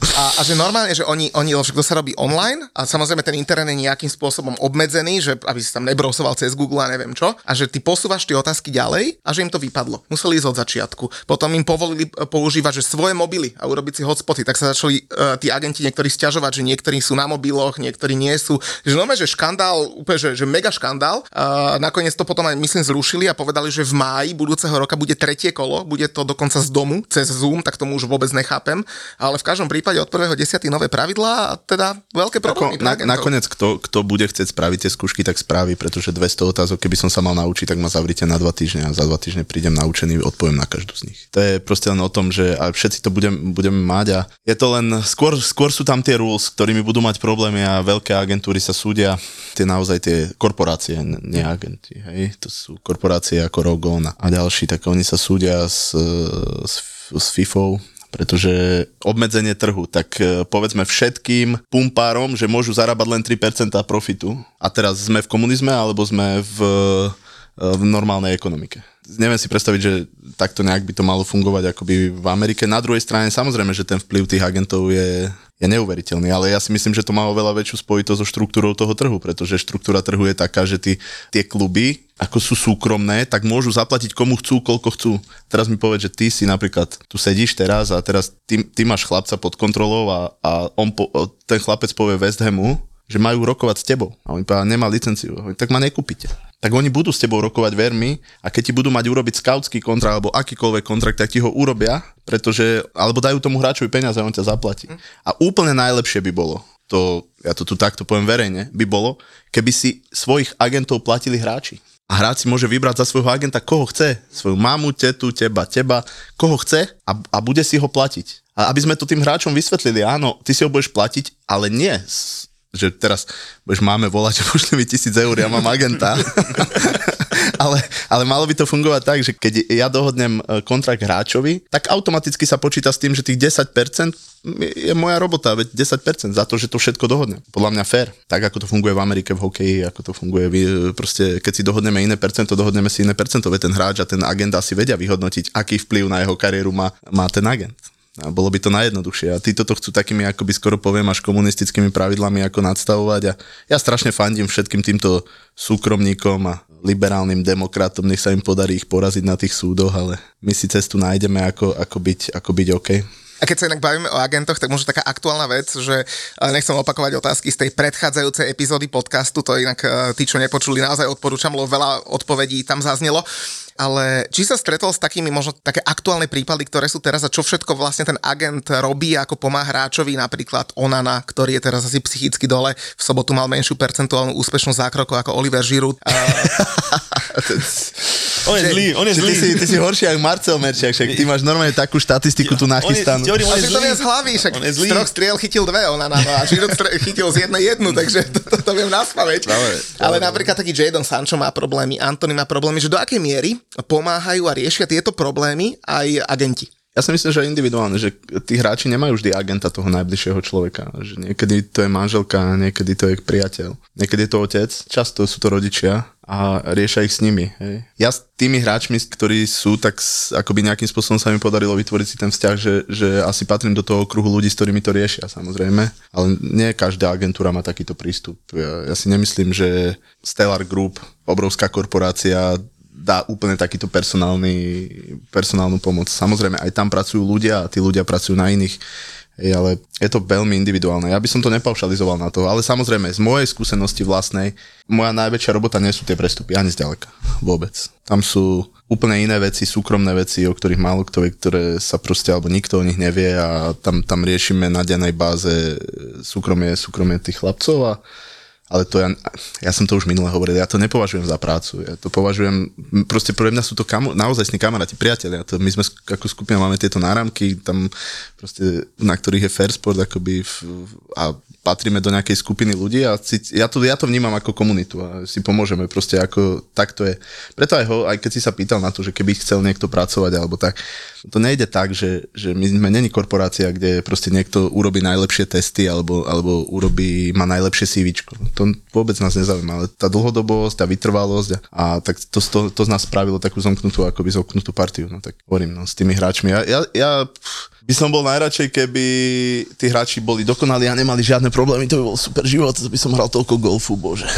a, a že normálne, že oni, oni to sa robí online a samozrejme ten internet je nejakým spôsobom obmedzený, že aby si tam nebrousoval cez Google a neviem čo, a že ty posúvaš tie otázky ďalej a že im to vypadlo. Museli ísť od začiatku. Potom im povolili používať že svoje mobily a urobiť si hotspoty, tak sa začali uh, tí agenti niektorí stiažovať, že niektorí sú na mobiloch, niektorí nie sú. Že no, že škandál, úplne, že, že mega škandál. Uh, nakoniec to potom aj myslím zrušili a povedali, že v máji budúceho roka bude tretie kolo, bude to dokonca z domu, cez Zoom, tak tomu už vôbec nechápem. Ale v každom prípade od 1.10. nové pravidlá a teda veľké problémy. Na, nakoniec, kto, kto bude chcieť spraviť tie skúšky, tak spraví, pretože 200 otázok, keby som sa mal naučiť, tak ma zavrite na dva týždne a za dva týždne prídem naučený, odpoviem na každú z nich. To je proste len o tom, že a všetci to budem, budeme mať a je to len, skôr, skôr sú tam tie rules, ktorými budú mať problémy a veľké agentúry sa súdia, tie naozaj tie korporácie, nie agenti, hej, to sú korporácie ako Rogon a ďalší, tak oni sa súdia s, s, s FIFou, pretože obmedzenie trhu, tak e, povedzme všetkým pumpárom, že môžu zarábať len 3% profitu. A teraz sme v komunizme, alebo sme v, e, v normálnej ekonomike neviem si predstaviť, že takto nejak by to malo fungovať akoby v Amerike. Na druhej strane samozrejme, že ten vplyv tých agentov je, je neuveriteľný, ale ja si myslím, že to má oveľa väčšiu spojitosť so štruktúrou toho trhu, pretože štruktúra trhu je taká, že tí, tie kluby, ako sú súkromné, tak môžu zaplatiť komu chcú, koľko chcú. Teraz mi povedz, že ty si napríklad, tu sedíš teraz a teraz ty, ty máš chlapca pod kontrolou a, a on po, ten chlapec povie West Hamu, že majú rokovať s tebou. A oni povedia, nemá licenciu. Tak ma nekúpite tak oni budú s tebou rokovať vermi a keď ti budú mať urobiť skautský kontrakt alebo akýkoľvek kontrakt, tak ti ho urobia, pretože, alebo dajú tomu hráčovi peniaze a on ťa zaplatí. Mm. A úplne najlepšie by bolo, to, ja to tu takto poviem verejne, by bolo, keby si svojich agentov platili hráči. A hráč si môže vybrať za svojho agenta, koho chce. Svoju mamu, tetu, teba, teba, koho chce a, a bude si ho platiť. A aby sme to tým hráčom vysvetlili, áno, ty si ho budeš platiť, ale nie že teraz budeš máme volať, že pošli mi tisíc eur, ja mám agenta. ale, ale malo by to fungovať tak, že keď ja dohodnem e, kontrakt hráčovi, tak automaticky sa počíta s tým, že tých 10% je moja robota, veď 10% za to, že to všetko dohodnem. Podľa mňa fér. Tak ako to funguje v Amerike v hokeji, ako to funguje, proste keď si dohodneme iné percento, dohodneme si iné percento, veď ten hráč a ten agent asi vedia vyhodnotiť, aký vplyv na jeho kariéru má, má ten agent. A bolo by to najjednoduchšie. A títo to chcú takými, ako by skoro poviem, až komunistickými pravidlami ako nadstavovať. A ja strašne fandím všetkým týmto súkromníkom a liberálnym demokratom, nech sa im podarí ich poraziť na tých súdoch, ale my si cestu nájdeme, ako, ako, byť, ako byť OK. A keď sa inak bavíme o agentoch, tak možno taká aktuálna vec, že nechcem opakovať otázky z tej predchádzajúcej epizódy podcastu, to inak e, tí, čo nepočuli, naozaj odporúčam, lebo veľa odpovedí tam zaznelo ale či sa stretol s takými možno také aktuálne prípady, ktoré sú teraz a čo všetko vlastne ten agent robí, ako pomáha hráčovi, napríklad Onana, ktorý je teraz asi psychicky dole, v sobotu mal menšiu percentuálnu úspešnosť zákrokov ako Oliver Giroud. on je zlý, on je zlý. Ty si, ty si horší ako Marcel Merčiak, však ty máš normálne takú štatistiku tu nachystanú. On je, on je, z hlavy, však z troch striel chytil dve Onana, no a Giroud chytil z jednej jednu, takže to, to, to viem naspaveť. Ale napríklad taký Jadon Sancho má problémy, Anthony má problémy, že do akej miery pomáhajú a riešia tieto problémy aj agenti. Ja si myslím, že individuálne, že tí hráči nemajú vždy agenta toho najbližšieho človeka. Že niekedy to je manželka, niekedy to je priateľ, niekedy je to otec, často sú to rodičia a riešia ich s nimi. Hej. Ja s tými hráčmi, ktorí sú, tak akoby nejakým spôsobom sa mi podarilo vytvoriť si ten vzťah, že, že asi patrím do toho kruhu ľudí, s ktorými to riešia samozrejme, ale nie každá agentúra má takýto prístup. Ja, ja si nemyslím, že Stellar Group, obrovská korporácia, dá úplne takýto personálny, personálnu pomoc. Samozrejme, aj tam pracujú ľudia a tí ľudia pracujú na iných, ale je to veľmi individuálne. Ja by som to nepaušalizoval na to, ale samozrejme, z mojej skúsenosti vlastnej, moja najväčšia robota nie sú tie prestupy, ani zďaleka. Vôbec. Tam sú úplne iné veci, súkromné veci, o ktorých málo kto vie, ktoré sa proste, alebo nikto o nich nevie a tam, tam riešime na dennej báze súkromie, súkromie tých chlapcov a ale to ja, ja som to už minule hovoril, ja to nepovažujem za prácu, ja to považujem, proste pre mňa sú to kamo, naozajstní kamaráti, priatelia, to my sme ako skupina máme tieto náramky, tam proste, na ktorých je fair sport akoby v, a patríme do nejakej skupiny ľudí a si, ja, to, ja to vnímam ako komunitu a si pomôžeme proste ako, tak to je. Preto aj, ho, aj keď si sa pýtal na to, že keby chcel niekto pracovať alebo tak, to nejde tak, že, že my sme není korporácia, kde proste niekto urobí najlepšie testy alebo, alebo urobí, má najlepšie CVčko. To vôbec nás nezaujíma, ale tá dlhodobosť, tá vytrvalosť a, a tak to, to, to z nás spravilo takú zomknutú, akoby zomknutú partiu. No tak hovorím, no, s tými hráčmi. Ja, ja, ja pff, by som bol najradšej, keby tí hráči boli dokonali a nemali žiadne problémy, to by bol super život, to by som hral toľko golfu, bože.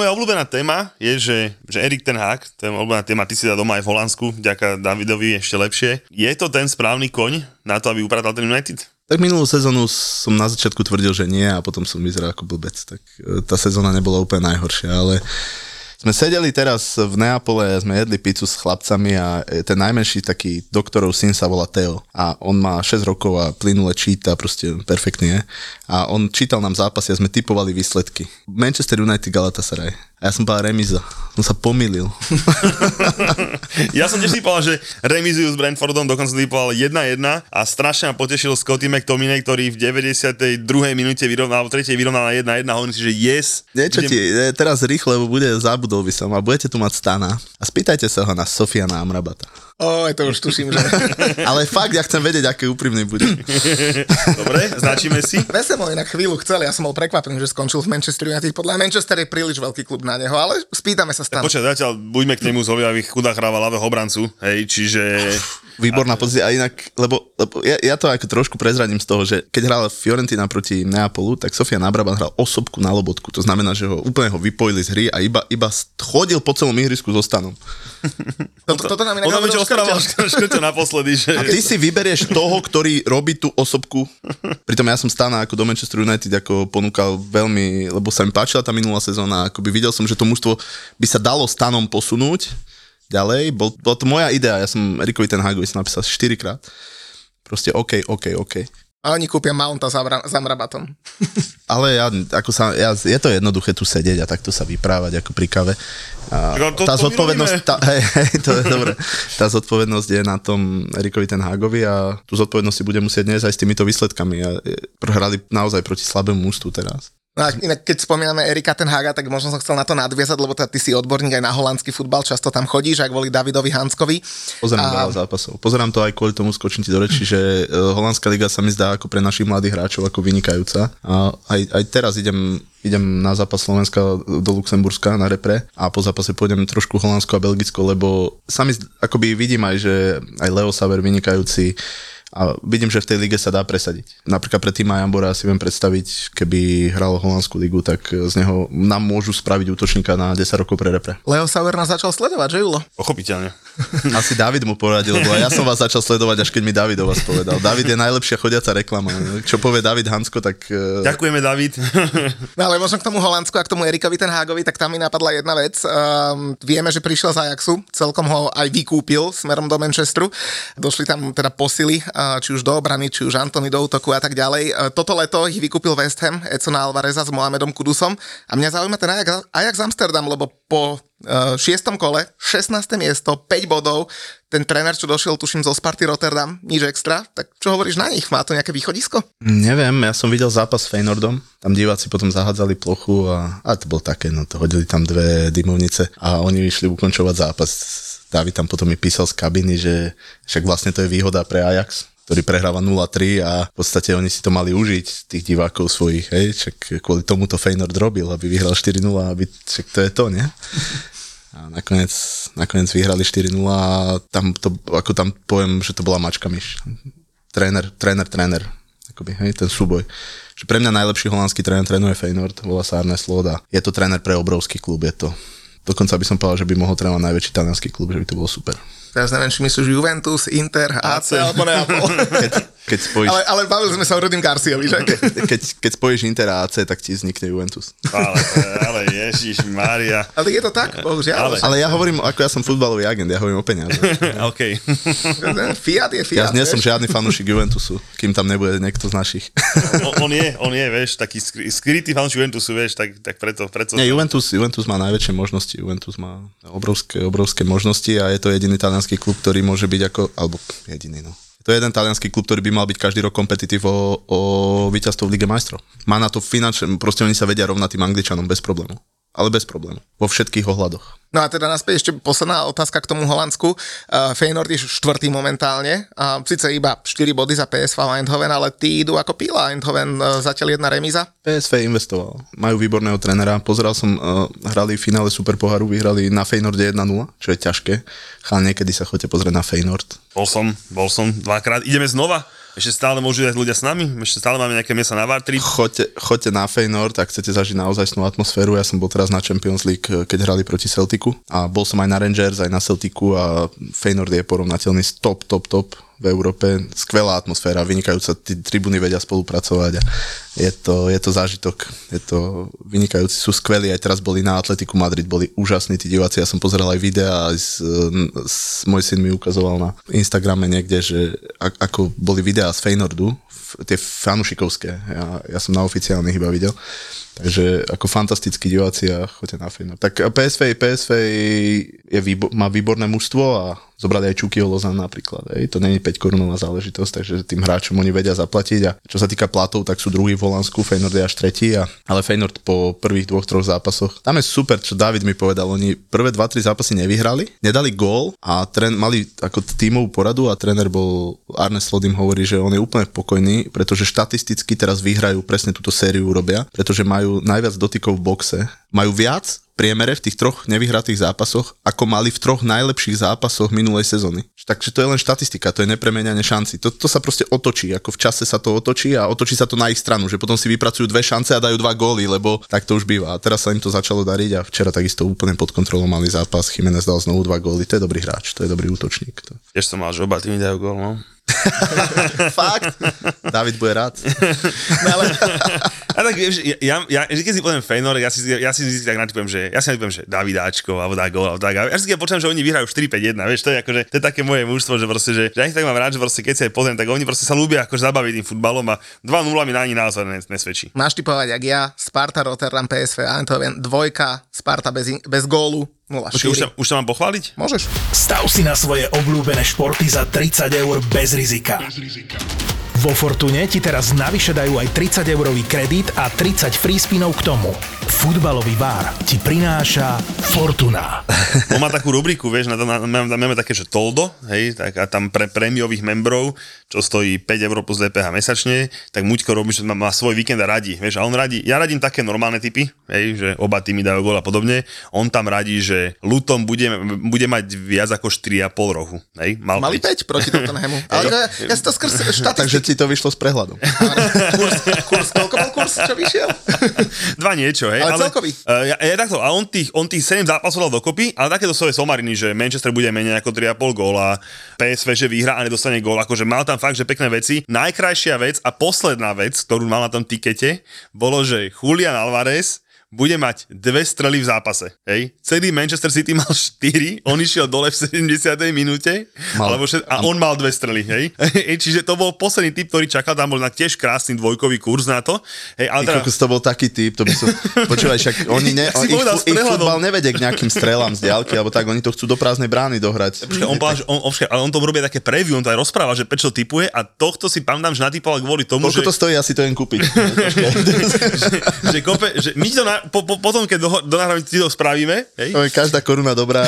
Moja obľúbená téma je, že, že Erik ten Hag, to je moja obľúbená téma, ty si dá doma aj v Holandsku, vďaka Davidovi ešte lepšie. Je to ten správny koň na to, aby upratal ten United? Tak minulú sezónu som na začiatku tvrdil, že nie a potom som vyzeral ako blbec, tak e, tá sezóna nebola úplne najhoršia, ale sme sedeli teraz v Neapole, sme jedli pizzu s chlapcami a e, ten najmenší taký doktorov syn sa volá Teo a on má 6 rokov a plynule číta, proste perfektne. A on čítal nám zápasy a sme typovali výsledky. Manchester United Galatasaray. A ja som povedal remiza. Som sa pomýlil. Ja som tiež typoval, že remizujú s Brentfordom, dokonca typoval 1-1 a strašne ma potešil Scotty McTominay, ktorý v 92. minúte vyrovnal, alebo 3. vyrovnal na 1-1 a hovorím si, že yes. Niečo idem- ti, e, teraz rýchle, lebo bude, zabudol by som a budete tu mať Stana. A spýtajte sa ho na Sofiana Amrabata. Oj, to už tuším, že... Ale fakt, ja chcem vedieť, aký úprimný bude. Dobre, značíme si. Veselo inak chvíľu chcel, ja som bol prekvapený, že skončil v Manchester United. Podľa Manchester je príliš veľký klub na neho, ale spýtame sa stále. Počkaj, zatiaľ buďme k nemu zhoviaví, chudá hráva ľavého obrancu, hej, čiže... Výborná pozícia. A inak, lebo, lebo ja, ja, to ako trošku prezradím z toho, že keď hral Fiorentina proti Neapolu, tak Sofia Nabraban hral osobku na lobotku. To znamená, že ho úplne ho vypojili z hry a iba, iba chodil po celom ihrisku so stanom. Toto, toto nám inak On nám hovoril ešte osprával Škrťo. škrťo naposledy, že... A ty si vyberieš toho, ktorý robí tú osobku. Pritom ja som stána ako do Manchester United ako ponúkal veľmi, lebo sa mi páčila tá minulá sezóna, akoby videl som, že to mužstvo by sa dalo stanom posunúť ďalej. Bol, bola to moja idea, ja som Erikovi ten Hagovi som napísal 4 krát. Proste OK, OK, OK. A oni kúpia Mounta za, za Mrabatom. Ale ja, ako sa, ja, je to jednoduché tu sedieť a takto sa vyprávať ako pri kave. A to- tá to zodpovednosť, tá, hej, hej, to je dobré. Tá zodpovednosť je na tom Erikovi ten Hagovi a tú zodpovednosť si bude musieť niesť aj s týmito výsledkami. A e, hrali naozaj proti slabému mužstvu teraz. No a inak keď spomíname Erika ten Haga, tak možno som chcel na to nadviazať, lebo teda ty si odborník aj na holandský futbal, často tam chodíš, aj kvôli Davidovi Hanskovi. Pozerám A- veľa zápasov. Pozerám to aj kvôli tomu skočím ti do reči, že e, holandská liga sa mi zdá ako pre našich mladých hráčov ako vynikajúca. A aj, aj teraz idem, idem na zápas Slovenska do Luxemburska na repre a po zápase pôjdem trošku Holandsko a Belgicko, lebo sami akoby vidím aj, že aj Leo Saver vynikajúci a vidím, že v tej lige sa dá presadiť. Napríklad pre týma Jambora si viem predstaviť, keby hral holandskú ligu, tak z neho nám môžu spraviť útočníka na 10 rokov pre repre. Leo Sauer nás začal sledovať, že Julo? Pochopiteľne. Asi David mu poradil, lebo ja som vás začal sledovať, až keď mi David o vás povedal. David je najlepšia chodiaca reklama. Čo povie David Hansko, tak... eh, Ďakujeme, David. No ale možno k tomu Holandsku a k tomu Erikovi ten Hágovi, tak tam mi napadla jedna vec. Um, vieme, že prišiel z Ajaxu, celkom ho aj vykúpil smerom do Manchesteru. Došli tam teda posily, či už do obrany, či už Antony do útoku a tak ďalej. Uh, toto leto ich vykúpil West Ham, Edsona Alvareza s Mohamedom Kudusom. A mňa zaujíma ten Ajax, Ajax Amsterdam, lebo po uh, šiestom kole, 16. miesto, 5 bodov, ten tréner, čo došiel, tuším, zo Sparty Rotterdam, nič extra, tak čo hovoríš na nich? Má to nejaké východisko? Neviem, ja som videl zápas s Feynordom, tam diváci potom zahádzali plochu a, a to bolo také, no to hodili tam dve dymovnice a oni išli ukončovať zápas. David tam potom mi písal z kabiny, že však vlastne to je výhoda pre Ajax, ktorý prehráva 0-3 a v podstate oni si to mali užiť, tých divákov svojich, hej, však kvôli tomu to Feynord robil, aby vyhral 4-0, aby, však to je to, nie? A nakoniec, nakoniec vyhrali 4-0 a tam, to, ako tam poviem, že to bola mačka myš. Tréner, tréner, tréner, akoby, hej, ten súboj. Že pre mňa najlepší holandský tréner trénuje Feynord, volá sa Arne Slot a je to tréner pre obrovský klub, je to. Dokonca by som povedal, že by mohol trénovať najväčší talianský klub, že by to bolo super. Teraz neviem, či myslíš Juventus, Inter, AC, alebo Neapol. Keď, keď spojíš... ale, ale bavili sme sa o Rudim Garciovi, že? keď, keď spojíš Inter a AC, tak ti vznikne Juventus. Ale, ale Ježiš, Mária. Ale je to tak, bohužiaľ. Ale- Ale ja hovorím, ako ja som futbalový agent, ja hovorím o peniaze. OK. Fiat je Ja Fiat. nie som žiadny fanúšik Juventusu, kým tam nebude niekto z našich. On, on je, on je, vieš, taký skry- skrytý fanúšik Juventusu, vieš, tak, tak preto, preto. Nie, Juventus, Juventus má najväčšie možnosti. Juventus má obrovské, obrovské možnosti a je to jediný talianský klub, ktorý môže byť ako, alebo jediný, no. To je jeden talianský klub, ktorý by mal byť každý rok kompetitív o, o víťazstvo v Lige majstrov. Má na to finančne, proste oni sa vedia rovnať tým Angličanom bez problému. Ale bez problému. Vo všetkých ohľadoch. No a teda naspäť ešte posledná otázka k tomu Holandsku. Uh, Feyenoord je štvrtý momentálne. A síce iba 4 body za PSV Eindhoven, ale tí idú ako píla. Eindhoven uh, zatiaľ jedna remíza. PSV investoval. Majú výborného trénera. Pozeral som, uh, hrali v finále Super poharu, vyhrali na Feynorde 1-0, čo je ťažké. Chal niekedy sa chodite pozrieť na Feynord. Bol som, bol som dvakrát. Ideme znova. Ešte stále môžu ísť ľudia s nami. Ešte stále máme nejaké miesta na Vartrip. Choďte, choďte na Feynord, ak chcete zažiť naozaj atmosféru. Ja som bol teraz na Champions League, keď hrali proti Celticu a bol som aj na Rangers, aj na Celticu a Feynord je porovnateľný s top, top, top v Európe. Skvelá atmosféra, vynikajúca, tí tribúny vedia spolupracovať a je to, je to zážitok. Je to vynikajúci, sú skvelí, aj teraz boli na Atletiku Madrid, boli úžasní tí diváci, ja som pozeral aj videá, aj s, s, môj syn mi ukazoval na Instagrame niekde, že ako boli videá z Feynordu, tie fanušikovské, ja, ja som na oficiálnych iba videl, takže ako fantastickí diváci a choďte na Feyenoord. Tak PSV, PSV je výbo- má výborné mužstvo a zobrali aj Čukyho Lozan napríklad. Ej. To není 5 korunová záležitosť, takže tým hráčom oni vedia zaplatiť a čo sa týka platov, tak sú druhý v Holandsku, Feyenoord je až tretí, a, ale Feyenoord po prvých dvoch, troch zápasoch, tam je super, čo David mi povedal, oni prvé 2-3 zápasy nevyhrali, nedali gól a tren, mali ako tímovú poradu a tréner bol, Arne Slot im hovorí, že on je úplne pokojný, pretože štatisticky teraz vyhrajú presne túto sériu urobia, pretože majú najviac dotykov v boxe, majú viac priemere v tých troch nevyhratých zápasoch, ako mali v troch najlepších zápasoch minulej sezóny. Takže to je len štatistika, to je nepremenianie šanci. To, to sa proste otočí, ako v čase sa to otočí a otočí sa to na ich stranu, že potom si vypracujú dve šance a dajú dva góly, lebo tak to už býva. A teraz sa im to začalo dariť a včera takisto úplne pod kontrolou mali zápas. Jiménez dal znovu dva góly, to je dobrý hráč, to je dobrý útočník. To. Tiež som mal, že oba tými dajú gól, no. Fakt? David bude rád. A tak vieš, ja, ja, ja keď si poviem Feynor, ja si, ja si vždy tak natypujem, že ja si natypujem, že Davidáčko, alebo dá gól, alebo tak. A ja si keď počujem, že oni vyhrajú 4-5-1, vieš, to je akože, to je také moje mužstvo, že proste, že, že ja ich tak mám rád, že proste keď si aj pozriem, tak oni proste sa ľúbia akože zabaviť tým futbalom a 2-0 mi na ani naozaj nes- nesvedčí. Máš typovať, jak ja, Sparta, Rotterdam, PSV, Eindhoven, dvojka, Sparta bez, in- bez gólu, 0 Počkej, už, sa, už sa mám pochváliť? Môžeš. Stav si na svoje obľúbené športy za 30 eur bez rizika. Vo Fortune ti teraz navyše dajú aj 30 eurový kredit a 30 free spinov k tomu. Futbalový bar ti prináša Fortuna. On má takú rubriku, vieš, na, na, na, máme také, že Toldo, hej, tak a tam pre prémiových membrov, čo stojí 5 eur plus DPH mesačne, tak Muďko robí, že má, má svoj víkend a radí, vieš, a on radí, ja radím také normálne typy, hej, že oba týmy dajú gól a podobne, on tam radí, že Luton bude, bude mať viac ako 4,5 rohu, hej, mal Mali byť. 5 proti Tottenhamu. Ale ja, ja si to skrz Takže štatistiky. Ti to vyšlo s prehľadom. Kurs, kurs, koľko bol kurs, čo vyšiel? Dva niečo, hej. Ale celkový. Uh, ja, ja, takto, a on tých, on tých 7 zápasov dal dokopy, ale takéto svoje somariny, že Manchester bude menej ako 3,5 góla, PSV, že vyhrá a nedostane gól, akože mal tam fakt, že pekné veci. Najkrajšia vec a posledná vec, ktorú mal na tom tikete, bolo, že Julian Alvarez bude mať dve strely v zápase. Hej? Celý Manchester City mal 4, on išiel dole v 70. minúte Mal. alebo všet, a on mal dve strely. Hej? Čiže to bol posledný typ, ktorý čakal, tam bol na tiež krásny dvojkový kurz na to. Hej, ale teda, to bol taký typ, to by som... Počúvaj, však oni ne, Si ich, povedal ich futbal nevedie k nejakým strelám z diaľky, alebo tak, oni to chcú do prázdnej brány dohrať. Počkaj, on, povedal, on, on, ale on tomu robí také preview, on to aj rozpráva, že prečo typuje a tohto si pamätám, že natypoval kvôli tomu, Koľko že, to stojí, asi to jen kúpiť. že, že, kope, že my, to na, na, po, po, potom, keď do, do nahrávania to spravíme, hej, To je každá koruna dobrá.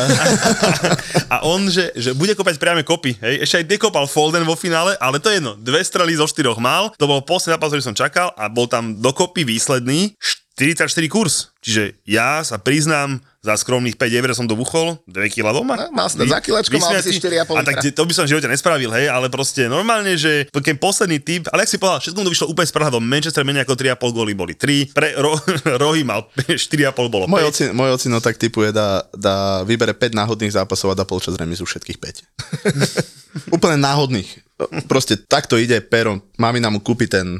a on, že, že bude kopať priame kopy, hej, ešte aj dekopal Folden vo finále, ale to je jedno, dve strely zo štyroch mal, to bol posledný zápas, ktorý som čakal a bol tam dokopy výsledný. 44 kurz. Čiže ja sa priznám, za skromných 5 eur som to buchol, 2 kg doma. No, mal to za kilečko, mal si 4,5 A tak to by som v živote nespravil, hej, ale proste normálne, že keď posledný typ, ale ak si povedal, všetko to vyšlo úplne s prehľadom, Manchester menej ako 3,5 góly boli 3, pre ro, rohy mal 4,5 bolo 5. Môj ocino, môj ocino tak typuje, dá, dá, vybere 5 náhodných zápasov a dá polčas remizu všetkých 5. Úplne náhodných. Proste takto ide perom. Mamina mu kúpi ten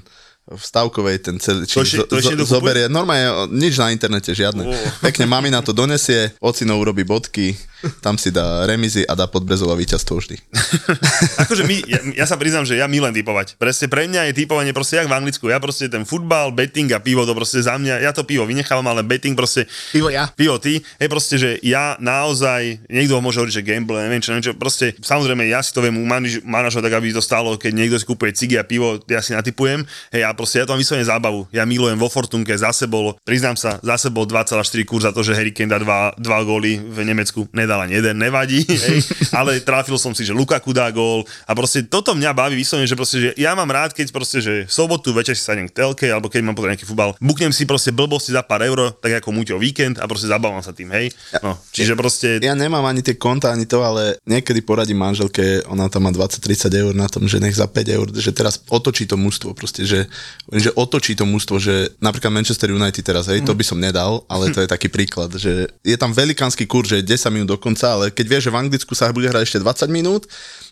v stavkovej ten celý, či To ešte- to zo, zoberie, normálne nič na internete, žiadne. Oh. Pekne mamina to donesie, ocino urobí bodky, tam si dá remizy a dá podbrezová víťazstvo vždy. Akože my, ja, ja, sa priznám, že ja milujem typovať. Presne pre mňa je typovanie proste jak v Anglicku. Ja proste ten futbal, betting a pivo, to proste za mňa, ja to pivo vynechávam, ale betting proste Pivo ja. pivo ty, je proste, že ja naozaj, niekto môže hovoriť, že gamble, neviem čo, neviem čo, proste, samozrejme, ja si to viem umanaž- manažovať tak, aby to stalo, keď niekto si kúpuje cigy a pivo, ja si natypujem, hej, a proste ja to mám vyslovene zábavu. Ja milujem vo Fortunke, zase bol, priznám sa, zase bol 2,4 kurz za to, že Harry Kane dá 2, 2 góly v Nemecku, nedal ani jeden, nevadí, hej, ale trafil som si, že Lukaku dá gól a proste toto mňa baví vyslovene, že proste, že ja mám rád, keď proste, že v sobotu večer si sadnem k telke, alebo keď mám potom nejaký futbal, buknem si proste blbosti za pár eur, tak ako Muťo víkend a proste zabávam sa tým, hej. No, čiže proste Ja nemám ani tie konta, ani to, ale niekedy poradím manželke, ona tam má 20-30 eur na tom, že nech za 5 eur, že teraz otočí to mužstvo, proste, že, že otočí to mužstvo, že napríklad Manchester United teraz, hej, to by som nedal, ale to je taký príklad, že je tam velikánsky kurz, že 10 minút do konca, ale keď vieš, že v Anglicku sa bude hrať ešte 20 minút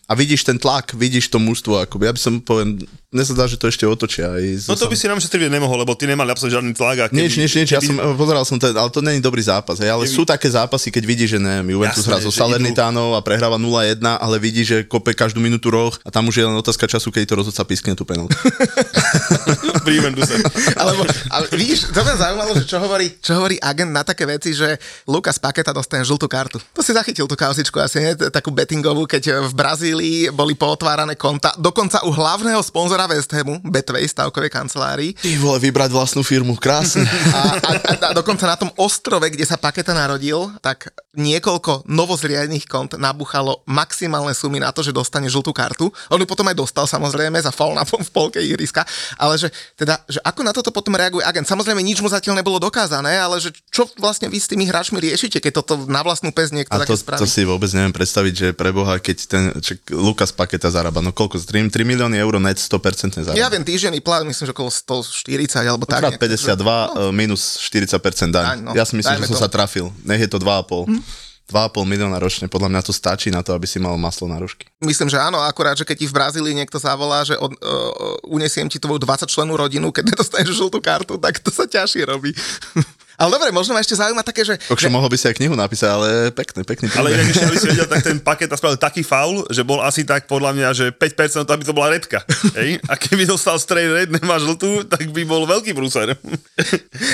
a vidíš ten tlak, vidíš to mužstvo, ako ja by som poviem, mne sa zdá, že to ešte otočia. Aj No to by si nám šetriť nemohol, lebo ty nemali absolútne žiadny tlak. A keby, Nič, nič, nič, ja som, pozeral som to, ale to není dobrý zápas, hej, ale sú také zápasy, keď vidíš, že neviem, Juventus hrá so Salernitánov a prehráva 0-1, ale vidí, že kope každú minútu roh a tam už je len otázka času, keď to rozhodca pískne tú penaltu. Juventuse. Alebo, ale vidíš, to mňa zaujímalo, že čo hovorí, čo hovorí agent na také veci, že Lukas Paketa dostane žltú kartu. To si zachytil tú kauzičku asi, nie? Takú bettingovú, keď v Brazílii boli pootvárané konta, dokonca u hlavného sponzora West Hamu, Betway, stavkovej kancelárii, Ty vole, vybrať vlastnú firmu, krásne. a, a, a, a dokonca na tom ostrove, kde sa Paketa narodil, tak niekoľko novozriadených kont nabuchalo maximálne sumy na to, že dostane žltú kartu. On ju potom aj dostal samozrejme za faul na v polke ihriska, ale že teda, že ako na toto potom reaguje agent. Samozrejme nič mu zatiaľ nebolo dokázané, ale že čo vlastne vy s tými hráčmi riešite, keď toto na vlastnú pes niekto A to, spraví? to si vôbec neviem predstaviť, že preboha, keď ten čak, Lukas Paketa zarába, no koľko, 3, 3 milióny eur net 100% zarába. Ja viem, týždenný plat, myslím, že okolo 140 alebo tak. Krát nejak. 52 no. minus 40% daň. Daň, no. Ja si myslím, Dajme že som to. sa trafil. Nech je to 2,5. Hm? 2,5 milióna ročne, podľa mňa to stačí na to, aby si mal maslo na rožky. Myslím, že áno, akurát, že keď ti v Brazílii niekto zavolá, že od, uh, unesiem ti tvoju 20 členú rodinu, keď nedostaneš žltú kartu, tak to sa ťažšie robí. Ale dobre, možno ma ešte zaujíma také, že... Takže že mohol by si aj knihu napísať, ale pekný, pekný Ale ešte, aby si vedel, tak ten paket spravil taký faul, že bol asi tak podľa mňa, že 5% to, aby to bola redka. Hej? A keby dostal straight red, nemá žltú, tak by bol veľký prúser.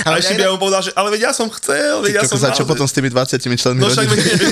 A Ale ešte ja by inak- on povedal, že ale veď ja som chcel, veď ja som za čo potom s tými 20 členmi No však,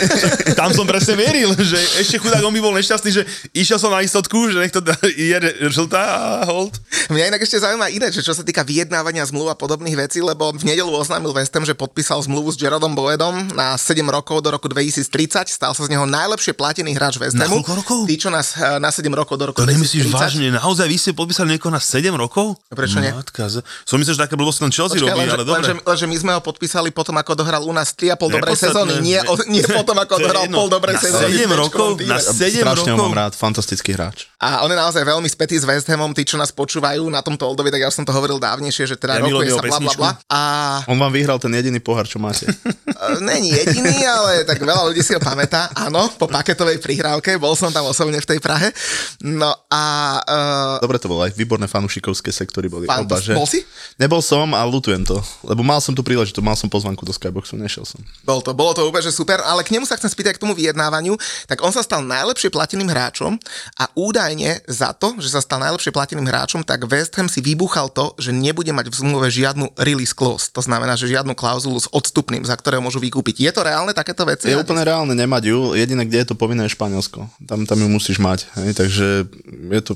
tam som presne veril, že ešte chudák on by bol nešťastný, že išiel som na istotku, že nech to je žltá a hold. Mňa inak ešte zaujíma iné, že čo sa týka vyjednávania zmluv a podobných vecí, lebo v nedelu oznámil West Ham, že podpísal zmluvu s Jarodom Boedom na 7 rokov do roku 2030. Stal sa z neho najlepšie platený hráč West Na Hamu. koľko rokov? Tí, čo nás eh, na 7 rokov do roku To nemyslíš 2030. vážne? Naozaj vy ste podpísali niekoho na 7 rokov? Prečo nie? Matka, som myslel, že také blbosti len Chelsea Počkaj, robí, lenže, ale dobre. lenže, lenže, my sme ho podpísali potom, ako dohral u nás 3,5 dobrej sezóny, nie, o, nie potom, ako To dohral jedno. pol dobrej Na sezóny. v 7 Bčkovom rokov? Na 7 Strašne rokov? mám rád, fantastický hráč. A on je naozaj veľmi spätý s West Hamom, tí, čo nás počúvajú na tomto Oldovi, tak ja som to hovoril dávnejšie, že teda Ja rokuje sa bla bla bla. A On vám vyhral ten jediný pohár, čo máte. e, není jediný, ale tak veľa ľudí si ho pamätá. Áno, po paketovej prihrávke, bol som tam osobne v tej Prahe. No a uh, Dobre to bolo, aj výborné fanúšikovské sektory boli. Fan- Oba, že... bol si? Nebol som a lutujem to, lebo mal som tu príležitosť, mal som pozvanku do Skyboxu, nešiel som. Bol to, bolo to úplne že super, ale k nemu sa chcem spýtať k tomu vyjednávaniu, tak on sa stal najlepšie plateným hráčom a údajne za to, že sa stal najlepšie plateným hráčom, tak West Ham si vybuchal to, že nebude mať v zmluve žiadnu release clause. To znamená, že žiadnu žiadnu klauzulu s odstupným, za ktoré môžu vykúpiť. Je to reálne takéto veci? Je úplne reálne nemať ju, jediné, kde je to povinné je Španielsko. Tam, tam ju musíš mať. Hej, takže je to...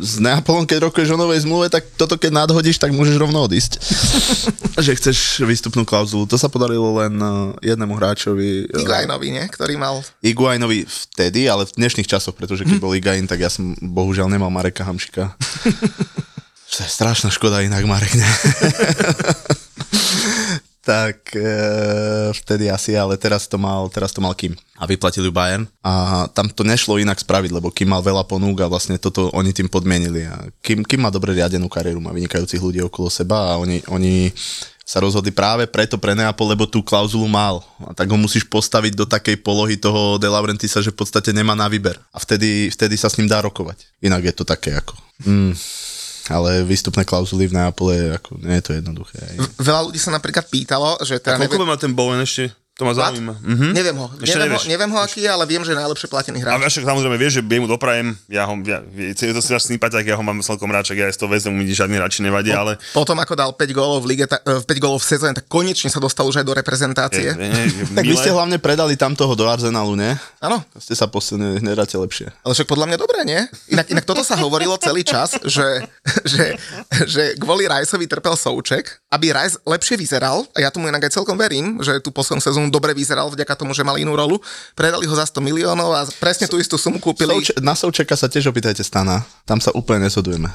S Neapolom, keď rokuješ o novej zmluve, tak toto keď nadhodíš, tak môžeš rovno odísť. že chceš výstupnú klauzulu. To sa podarilo len eh, jednému hráčovi. eh, Higuainovi, nie? Ktorý mal... Iguainovi vtedy, ale v dnešných časoch, pretože keď bol Iguain, tak ja som bohužiaľ nemal Mareka Hamšika. to je strašná škoda inak, Marek, ne? tak e, vtedy asi, ale teraz to mal, teraz to mal Kim a vyplatili ju Bayern a tam to nešlo inak spraviť, lebo Kim mal veľa ponúk a vlastne toto oni tým podmienili a Kim, Kim má dobre riadenú kariéru, má vynikajúcich ľudí okolo seba a oni, oni sa rozhodli práve preto pre Neapol, lebo tú klauzulu mal. A tak ho musíš postaviť do takej polohy toho De Laurentisa, že v podstate nemá na výber. A vtedy, vtedy sa s ním dá rokovať. Inak je to také ako... Mm, ale výstupné klauzuly v Neapole, ako, nie je to jednoduché. Veľa ľudí sa napríklad pýtalo, že A teda koľko má ten Bowen ešte? To ma Plat? zaujíma. Mhm. Neviem ho. Ešte Neviem ho, neviem ho, aký je, ale viem, že je najlepšie platený A hráč. však samozrejme vieš, že jemu doprajem, ja ho, ja, je to si až sympatiak, ja ho mám celkom rád, ja aj z toho väzem, mi žiadny radši nevadí, ale Potom, ako dal 5 gólov v lige, ta, eh, 5 gólov v sezóne, tak konečne sa dostal už aj do je, reprezentácie. je, je, Tak vy ste hlavne predali tam toho do Arsenalu, nie? Áno, Ste sa posilnili, hnedáte lepšie. ale však podľa mňa dobré, nie? Inak, inak toto sa hovorilo celý čas, že, že, že kvôli Rajsovi trpel Souček, aby Rajs lepšie vyzeral, a ja tomu inak aj celkom verím, že tú poslednú sezónu dobre vyzeral vďaka tomu, že mal inú rolu. Predali ho za 100 miliónov a presne tú istú sumu kúpili. Souče- na Součeka sa tiež opýtajte Stana. Tam sa úplne nesodujeme.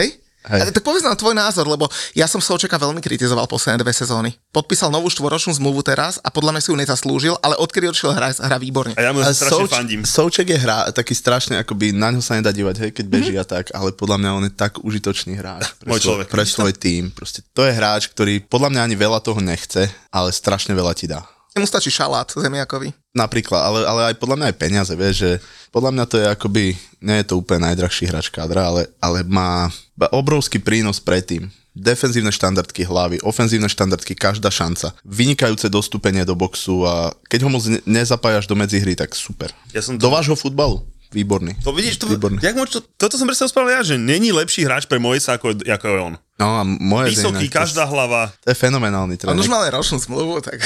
Hej? Hej. tak povedz nám tvoj názor, lebo ja som Součeka veľmi kritizoval posledné dve sezóny. Podpísal novú štvoročnú zmluvu teraz a podľa mňa si ju nezaslúžil, ale odkedy odišiel hrať, hrá výborne. A ja mu strašne Souč- fandím. Souček je hra, taký strašne, akoby na ňo sa nedá dívať, hej, keď beží a tak, ale podľa mňa on je tak užitočný hráč. Pre Môj človek. Pre svoj tým. Proste to je hráč, ktorý podľa mňa ani veľa toho nechce, ale strašne veľa ti dá. Mu stačí šalát zemiakovi. Napríklad, ale, ale aj podľa mňa aj peniaze, vieš, že podľa mňa to je akoby, nie je to úplne najdrahší hráč kádra, ale, ale má obrovský prínos predtým. Defenzívne štandardky hlavy, ofenzívne štandardky, každá šanca. Vynikajúce dostúpenie do boxu a keď ho moc ne- nezapájaš do medzihry, tak super. Ja som Do to- vášho futbalu? Výborný. To vidíš, to, Výborný. jak môž, to, toto som presne spravil ja, že není lepší hráč pre Mojsa ako, ako je on. No a moje Vysoký, každá hlava. To je fenomenálny On tréner. už mal aj ročnú zmluvu, tak...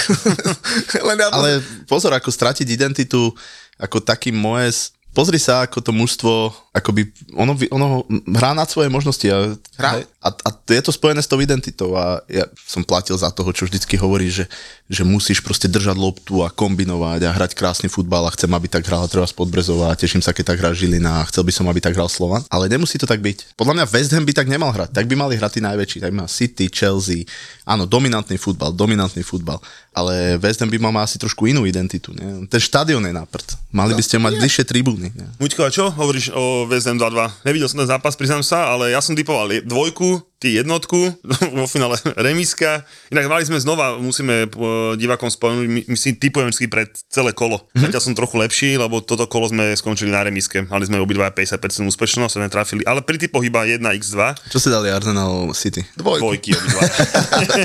Len ja Ale pozor, ako stratiť identitu, ako taký Moes, pozri sa, ako to mužstvo, akoby, ono, ono hrá nad svoje možnosti. A, Hrá. a, a je to spojené s tou identitou a ja som platil za toho, čo vždycky hovorí, že, že musíš proste držať loptu a kombinovať a hrať krásny futbal a chcem, aby tak hrala treba Podbrezová a teším sa, keď tak hrá Žilina a chcel by som, aby tak hral Slovan. Ale nemusí to tak byť. Podľa mňa West Ham by tak nemal hrať. Tak by mali hrať tí najväčší. Tak by mal City, Chelsea. Áno, dominantný futbal, dominantný futbal. Ale West Ham by mal asi trošku inú identitu. Nie? Ten štadión je na prd. Mali by ste mať bližšie tribúny. Nie? Muťko, a čo hovoríš o VSM 2-2? Nevidel som ten zápas, priznám sa, ale ja som typoval dvojku, ty jednotku, vo finále remiska. Inak mali sme znova, musíme po- divákom spomenúť, my, my si typujem vždy pred celé kolo. Mm-hmm. Zatiaľ som trochu lepší, lebo toto kolo sme skončili na remiske. Mali sme obidva 50% úspešnosť, sa netrafili, ale pri typoch iba 1x2, Čo si dali Arsenal City? Dvojku. dvojky obidva.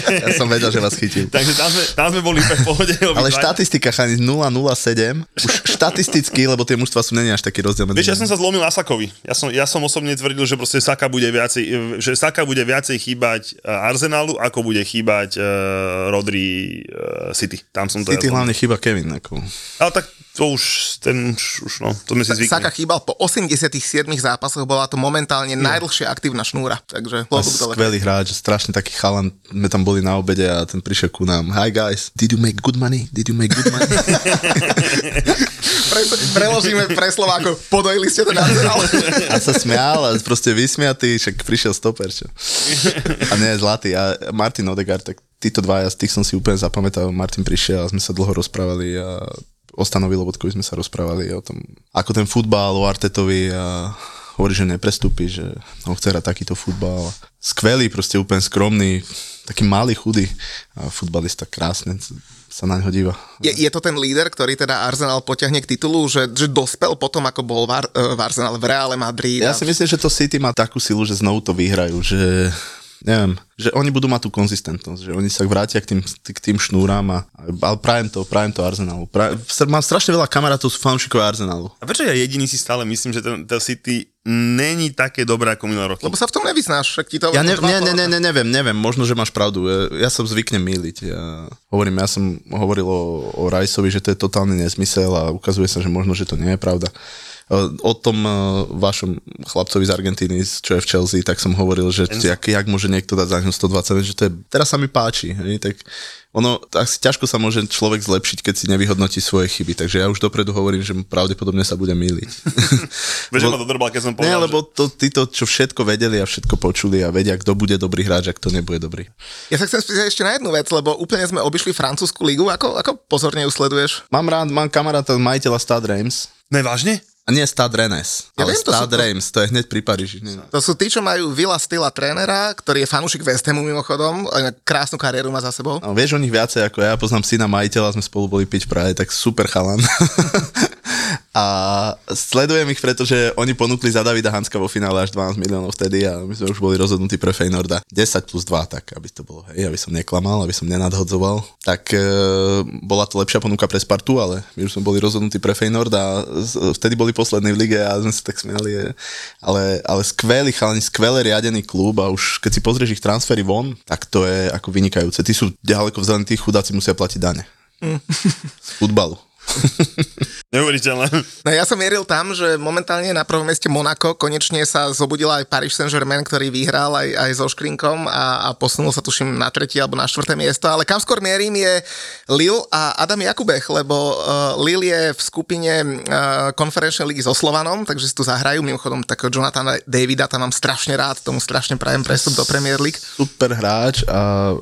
Ja som vedel, že vás chytil. Takže tam sme, tam sme boli v pohode. Ale obidva. štatistika chani 007, už štatisticky, lebo tie mužstva sú není až taký rozdiel Vieš, ja som sa zlomil na Sakovi. Ja som, ja som osobne tvrdil, že proste Saka bude viacej, že Saka bude viacej chýbať e, Arsenalu, ako bude chýbať uh, Rodri uh, City. Tam som to City ja hlavne chyba Kevin. Ako. Ale tak to už, ten už, už no, to sme si zvykli. Saka chýbal po 87 zápasoch, bola to momentálne najdlhšia aktívna šnúra. Takže skvelý hráč, strašne taký chalan. My tam boli na obede a ten prišiel ku nám. Hi guys, did you make good money? Did you make good money? Pre, preložíme pre Slovákov, podojili ste ten Arsenal. a sa smial a proste vysmiatý, však prišiel stoper, čo. A nie, zlatý. A Martin Odegaard, tak títo dvaja, z tých som si úplne zapamätal. Martin prišiel a sme sa dlho rozprávali a o Stanovi Lobotkovi sme sa rozprávali o tom, ako ten futbal, o Artetovi a hovorí, že neprestúpi, že on chce hrať takýto futbal. Skvelý, proste úplne skromný, taký malý, chudý a futbalista krásne sa na ňo díva. Je, je to ten líder, ktorý teda Arsenal potiahne k titulu, že, že dospel potom, ako bol v, Ar- eh, v Arsenal, v Reále Madrid. Ja si myslím, že to City má takú silu, že znovu to vyhrajú, že neviem, že oni budú mať tú konzistentnosť, že oni sa vrátia k tým, k tým šnúram a, ale prajem to, prajem to Arsenalu. Prajem, mám strašne veľa kamarátov z fanúšikov Arsenalu. A prečo ja jediný si stále myslím, že ten, ten City není také dobré ako minulé roky. Lebo sa v tom nevyznáš, však ti to... Ja ne, ne, ne, ne, ne, neviem, neviem, možno, že máš pravdu. Ja, ja som zvyknem míliť. Ja hovorím, ja som hovoril o, o Rajsovi, že to je totálny nezmysel a ukazuje sa, že možno, že to nie je pravda. E, O tom e, vašom chlapcovi z Argentíny, čo je v Chelsea, tak som hovoril, že jak, jak môže niekto dať za ňu 120, že to je, teraz sa mi páči. Hej, tak ono, asi ťažko sa môže človek zlepšiť, keď si nevyhodnotí svoje chyby, takže ja už dopredu hovorím, že pravdepodobne sa bude míliť. Vieš, ma to drbal, keď som Nie, povedal, lebo to, títo, čo všetko vedeli a všetko počuli a vedia, kto bude dobrý hráč a kto nebude dobrý. Ja sa chcem spýtať ešte na jednu vec, lebo úplne sme obišli francúzsku ligu. Ako, ako pozorne ju sleduješ? Mám rád, mám kamaráta majiteľa Stade Reims. že... A nie Stade Rennes, Ja ale viem, to Stade to- Reims, to je hneď pri Paríži. Nie. To sú tí, čo majú Vila styla trénera, ktorý je fanúšik West Hamu mimochodom, krásnu kariéru má za sebou. No, vieš o nich viacej ako ja, poznám syna majiteľa, sme spolu boli piť v Prahe, tak super chalan. a sledujem ich, pretože oni ponúkli za Davida Hanska vo finále až 12 miliónov vtedy a my sme už boli rozhodnutí pre Feynorda. 10 plus 2, tak aby to bolo, hej, aby som neklamal, aby som nenadhodzoval. Tak e, bola to lepšia ponuka pre Spartu, ale my už sme boli rozhodnutí pre Feynord a vtedy boli poslední v lige a sme sa tak smiali. je. Ale, ale skvelý chalani, skvelé riadený klub a už keď si pozrieš ich transfery von, tak to je ako vynikajúce. Tí sú ďaleko vzdelení, tí chudáci musia platiť dane. Z futbalu. Neuveriteľné. No ja som mieril tam, že momentálne na prvom mieste Monako, konečne sa zobudila aj Paris Saint-Germain, ktorý vyhral aj, aj so Škrinkom a, a posunul sa tuším na tretie alebo na štvrté miesto, ale kam skôr mierim je Lille a Adam Jakubech, lebo uh, Lille je v skupine uh, konferenčnej ligy so Slovanom, takže si tu zahrajú, mimochodom takého Jonathana Davida, tam mám strašne rád, tomu strašne prajem prestup do Premier League. Super hráč a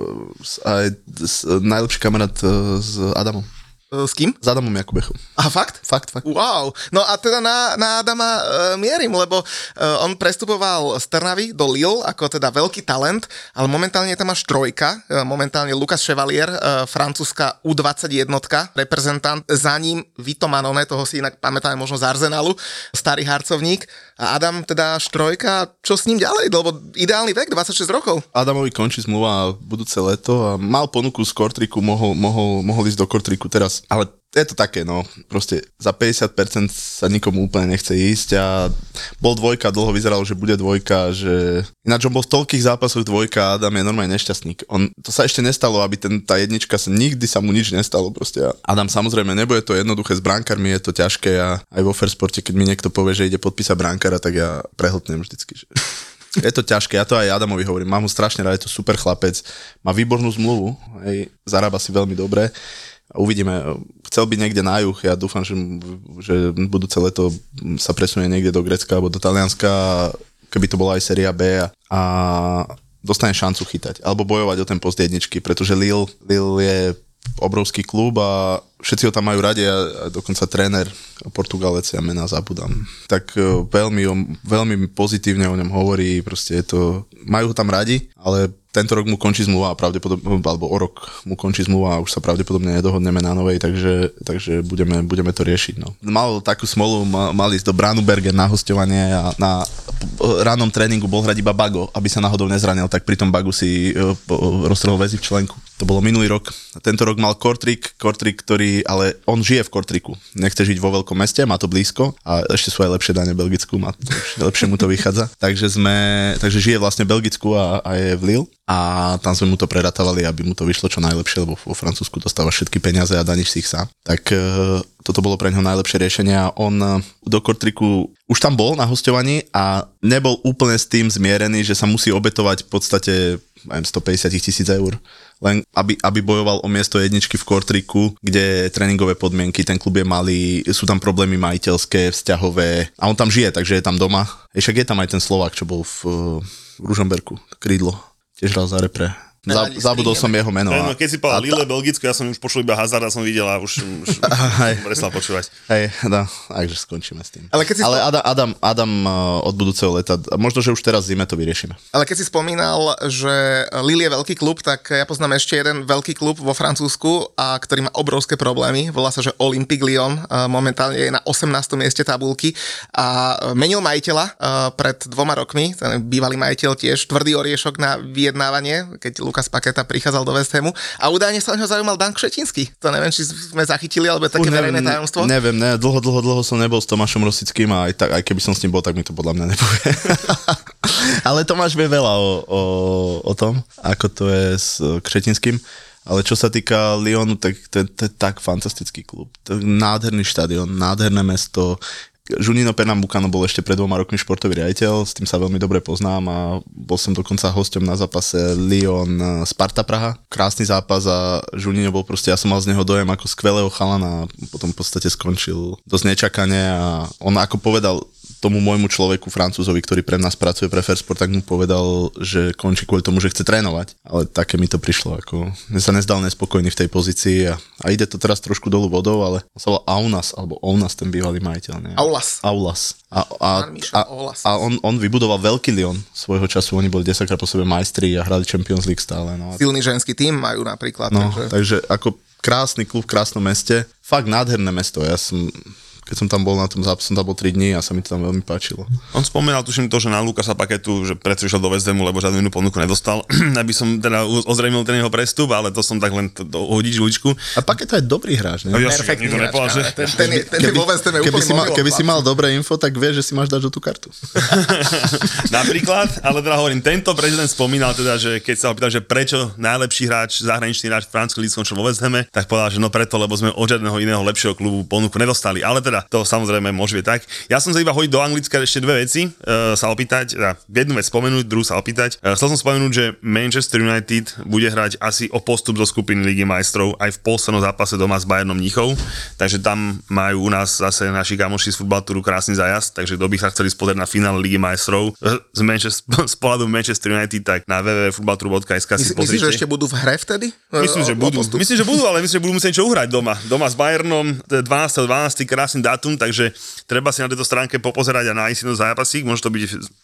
aj s- najlepší kamarát e, s Adamom. Uh, s kým? S Adamom Jakubechom. A fakt? Fakt, fakt. Wow. No a teda na, na Adama uh, mierim, lebo uh, on prestupoval z Trnavy do Lille ako teda veľký talent, ale momentálne je tam až trojka, uh, momentálne Lucas Chevalier, uh, francúzska U21 reprezentant, za ním Vito Manone, toho si inak pamätáme možno z Arsenalu, starý harcovník a Adam teda až trojka, čo s ním ďalej, lebo ideálny vek, 26 rokov. Adamovi končí zmluva budúce leto a mal ponuku z Kortriku, mohol, mohol, mohol ísť do Kortriku teraz, ale je to také, no, proste za 50% sa nikomu úplne nechce ísť a bol dvojka, dlho vyzeralo, že bude dvojka, že ináč on bol v toľkých zápasoch dvojka Adam je normálne nešťastník. On, to sa ešte nestalo, aby ten, tá jednička sa, nikdy sa mu nič nestalo proste. Adam samozrejme nebude to jednoduché s brankármi, je to ťažké a aj vo Fairsporte, keď mi niekto povie, že ide podpísať brankára, tak ja prehltnem vždycky, že je to ťažké, ja to aj Adamovi hovorím, mám ho strašne rád, je to super chlapec, má výbornú zmluvu, hej, zarába si veľmi dobre. Uvidíme, chcel byť niekde na juh, ja dúfam, že, že budúce leto sa presunie niekde do Grecka alebo do Talianska, keby to bola aj séria B a, a dostane šancu chytať, alebo bojovať o ten post jedničky, pretože Lille, Lille je obrovský klub a všetci ho tam majú radi a, dokonca tréner Portugalec, ja mená zabudám. Tak e, veľmi, veľmi pozitívne o ňom hovorí, proste je to, majú ho tam radi, ale tento rok mu končí zmluva a pravdepodobne, alebo o rok mu končí zmluva a už sa pravdepodobne nedohodneme na novej, takže, takže budeme, budeme to riešiť. No. Mal takú smolu, mal, mal ísť do Branubergen na hostovanie a na ránom tréningu bol hrať iba Bago, aby sa náhodou nezranil, tak pri tom Bagu si e, po- roztrhol väzy v členku. To bolo minulý rok. Tento rok mal Kortrik, Kortrik, ktorý, ale on žije v Kortriku. Nechce žiť vo veľkom meste, má to blízko a ešte sú aj lepšie dane Belgicku, má, lepšie, lepšie mu to vychádza. Takže sme, takže žije vlastne v Belgicku a, a je v Lille a tam sme mu to preratávali, aby mu to vyšlo čo najlepšie, lebo vo Francúzsku dostávaš všetky peniaze a daníš si ich sám. Tak e, toto bolo pre neho najlepšie riešenie a on e, do Kortriku už tam bol na hostovaní a nebol úplne s tým zmierený, že sa musí obetovať v podstate neviem, 150 tisíc eur len aby, aby bojoval o miesto jedničky v Kortriku, kde tréningové podmienky, ten klub je malý, sú tam problémy majiteľské, vzťahové a on tam žije, takže je tam doma. Ej, však je tam aj ten Slovák, čo bol v, v Ružomberku, krídlo, tiež hral za repre. Za, zabudol som jeho meno. No, a- keď si povedal Lille, Belgicko, ja som už počul iba Hazard a som videl a už, už prestal počúvať. Hej, no, takže skončíme s tým. Ale keď si Ale Adam, Adam, Adam uh, od budúceho leta, možno, že už teraz zime to vyriešime. Ale keď si spomínal, že Lille je veľký klub, tak ja poznám ešte jeden veľký klub vo Francúzsku, a ktorý má obrovské problémy. Volá sa, že Olympique Lyon. A Momentálne je na 18. mieste tabulky a menil majiteľa pred dvoma rokmi. Ten bývalý majiteľ tiež tvrdý oriešok na vyjednávanie, keď Lukas Paketa prichádzal do West Hamu a údajne sa o neho zaujímal Dan Kšetinský. To neviem, či sme zachytili, alebo také Fú, verejné tajomstvo. Neviem, ne, dlho, dlho, dlho som nebol s Tomášom Rosickým a aj, tak, aj keby som s ním bol, tak mi to podľa mňa nepovie. Ale Tomáš vie veľa o, o, o tom, ako to je s Kšetinským. Ale čo sa týka Lyonu, tak to je tak fantastický klub. To je nádherný štadión, nádherné mesto. Junino Pernambucano bol ešte pred dvoma rokmi športový riaditeľ, s tým sa veľmi dobre poznám a bol som dokonca hosťom na zápase Lyon Sparta Praha. Krásny zápas a Junino bol proste, ja som mal z neho dojem ako skvelého chalana a potom v podstate skončil dosť nečakane a on ako povedal, tomu môjmu človeku, Francúzovi, ktorý pre nás pracuje pre Fairsport, tak mu povedal, že končí kvôli tomu, že chce trénovať. Ale také mi to prišlo. Ako, mne sa nezdal nespokojný v tej pozícii a, a ide to teraz trošku dolu vodou, ale on sa volal Aunas, alebo Aunas, ten bývalý majiteľ. Nie? Aulas. Aulas. A, a, a, a on, on vybudoval veľký Lyon svojho času, oni boli 10 krát po sebe majstri a hrali Champions League stále. No. Silný ženský tým majú napríklad. No, takže... takže ako krásny klub v krásnom meste. Fakt nádherné mesto. Ja som keď som tam bol na tom zápase, som tam bol 3 dní a sa mi to tam veľmi páčilo. On spomínal tuším to, že na Lukasa Paketu, že preto išiel do Vezdemu, lebo žiadnu inú ponuku nedostal, aby som teda ozrejmil ten jeho prestup, ale to som tak len hodiť žuličku. A Paketo je dobrý hráč, ne? Ja si Perfektný hráč, nepovedal, že... ten, ten, je, ten je vo West Hame keby, si mal, keby si mal dobré info, tak vieš, že si máš dať žltú kartu. Napríklad, ale teda hovorím, tento prezident spomínal teda, že keď sa ho pýtal, že prečo najlepší hráč, zahraničný hráč Francúzsky líd skončil vo Hame, tak povedal, že no preto, lebo sme od žiadneho iného lepšieho klubu ponuku nedostali. Ale teda to samozrejme môže byť tak. Ja som sa iba hodiť do Anglicka ešte dve veci, uh, sa opýtať, teda jednu vec spomenúť, druhú sa opýtať. Uh, chcel som spomenúť, že Manchester United bude hrať asi o postup do skupiny Ligy majstrov aj v poslednom zápase doma s Bayernom Mnichov, takže tam majú u nás zase naši kamoši z futbaltúru krásny zajazd, takže kto by sa chceli spodať na finále Ligy majstrov eh, z, Manchester, z pohľadu Manchester United, tak na www.futbalturu.sk si Myslí- Myslíš, že pozrite. ešte budú v hre vtedy? Myslím, že budú. Myslím, že budú, ale myslím, že budú musieť niečo uhrať doma. Doma s Bayernom, to je 12. 12. krásny dátum, takže treba si na tejto stránke popozerať a nájsť si to zápasík. Môže to byť,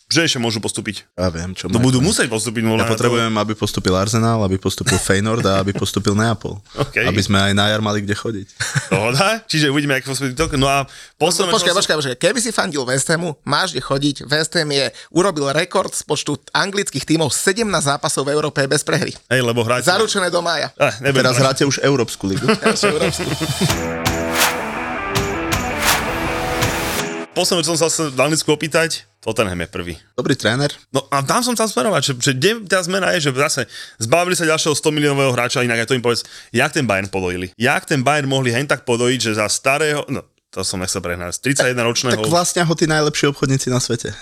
že ešte môžu postúpiť. Ja viem, čo To majú. budú musieť postúpiť. Ja potrebujem, aby postupil Arsenal, aby postupil Feyenoord a aby postupil Neapol. OK. Aby sme aj na jar mali kde chodiť. Dohoda? Čiže uvidíme, ako postupí to. No a posledné, Počkaj, čo- počkaj, počkaj. Keby si fandil West Hamu, máš kde chodiť. West Ham je, urobil rekord z počtu anglických tímov 17 zápasov v Európe bez prehry. Hej, lebo hrať... Zaručené do mája. Eh, Teraz hráte už Európsku ligu. Posledné, čo som sa chcel v Anglicku opýtať, Tottenham je prvý. Dobrý tréner. No a tam som chcel smerovať, že, že kde tá zmena je, že zase zbavili sa ďalšieho 100 miliónového hráča, inak aj to im povedz, jak ten Bayern podojili. Jak ten Bayern mohli hen tak podojiť, že za starého, no to som nechcel prehnať, z 31 ročného. Tak vlastne ho tí najlepší obchodníci na svete.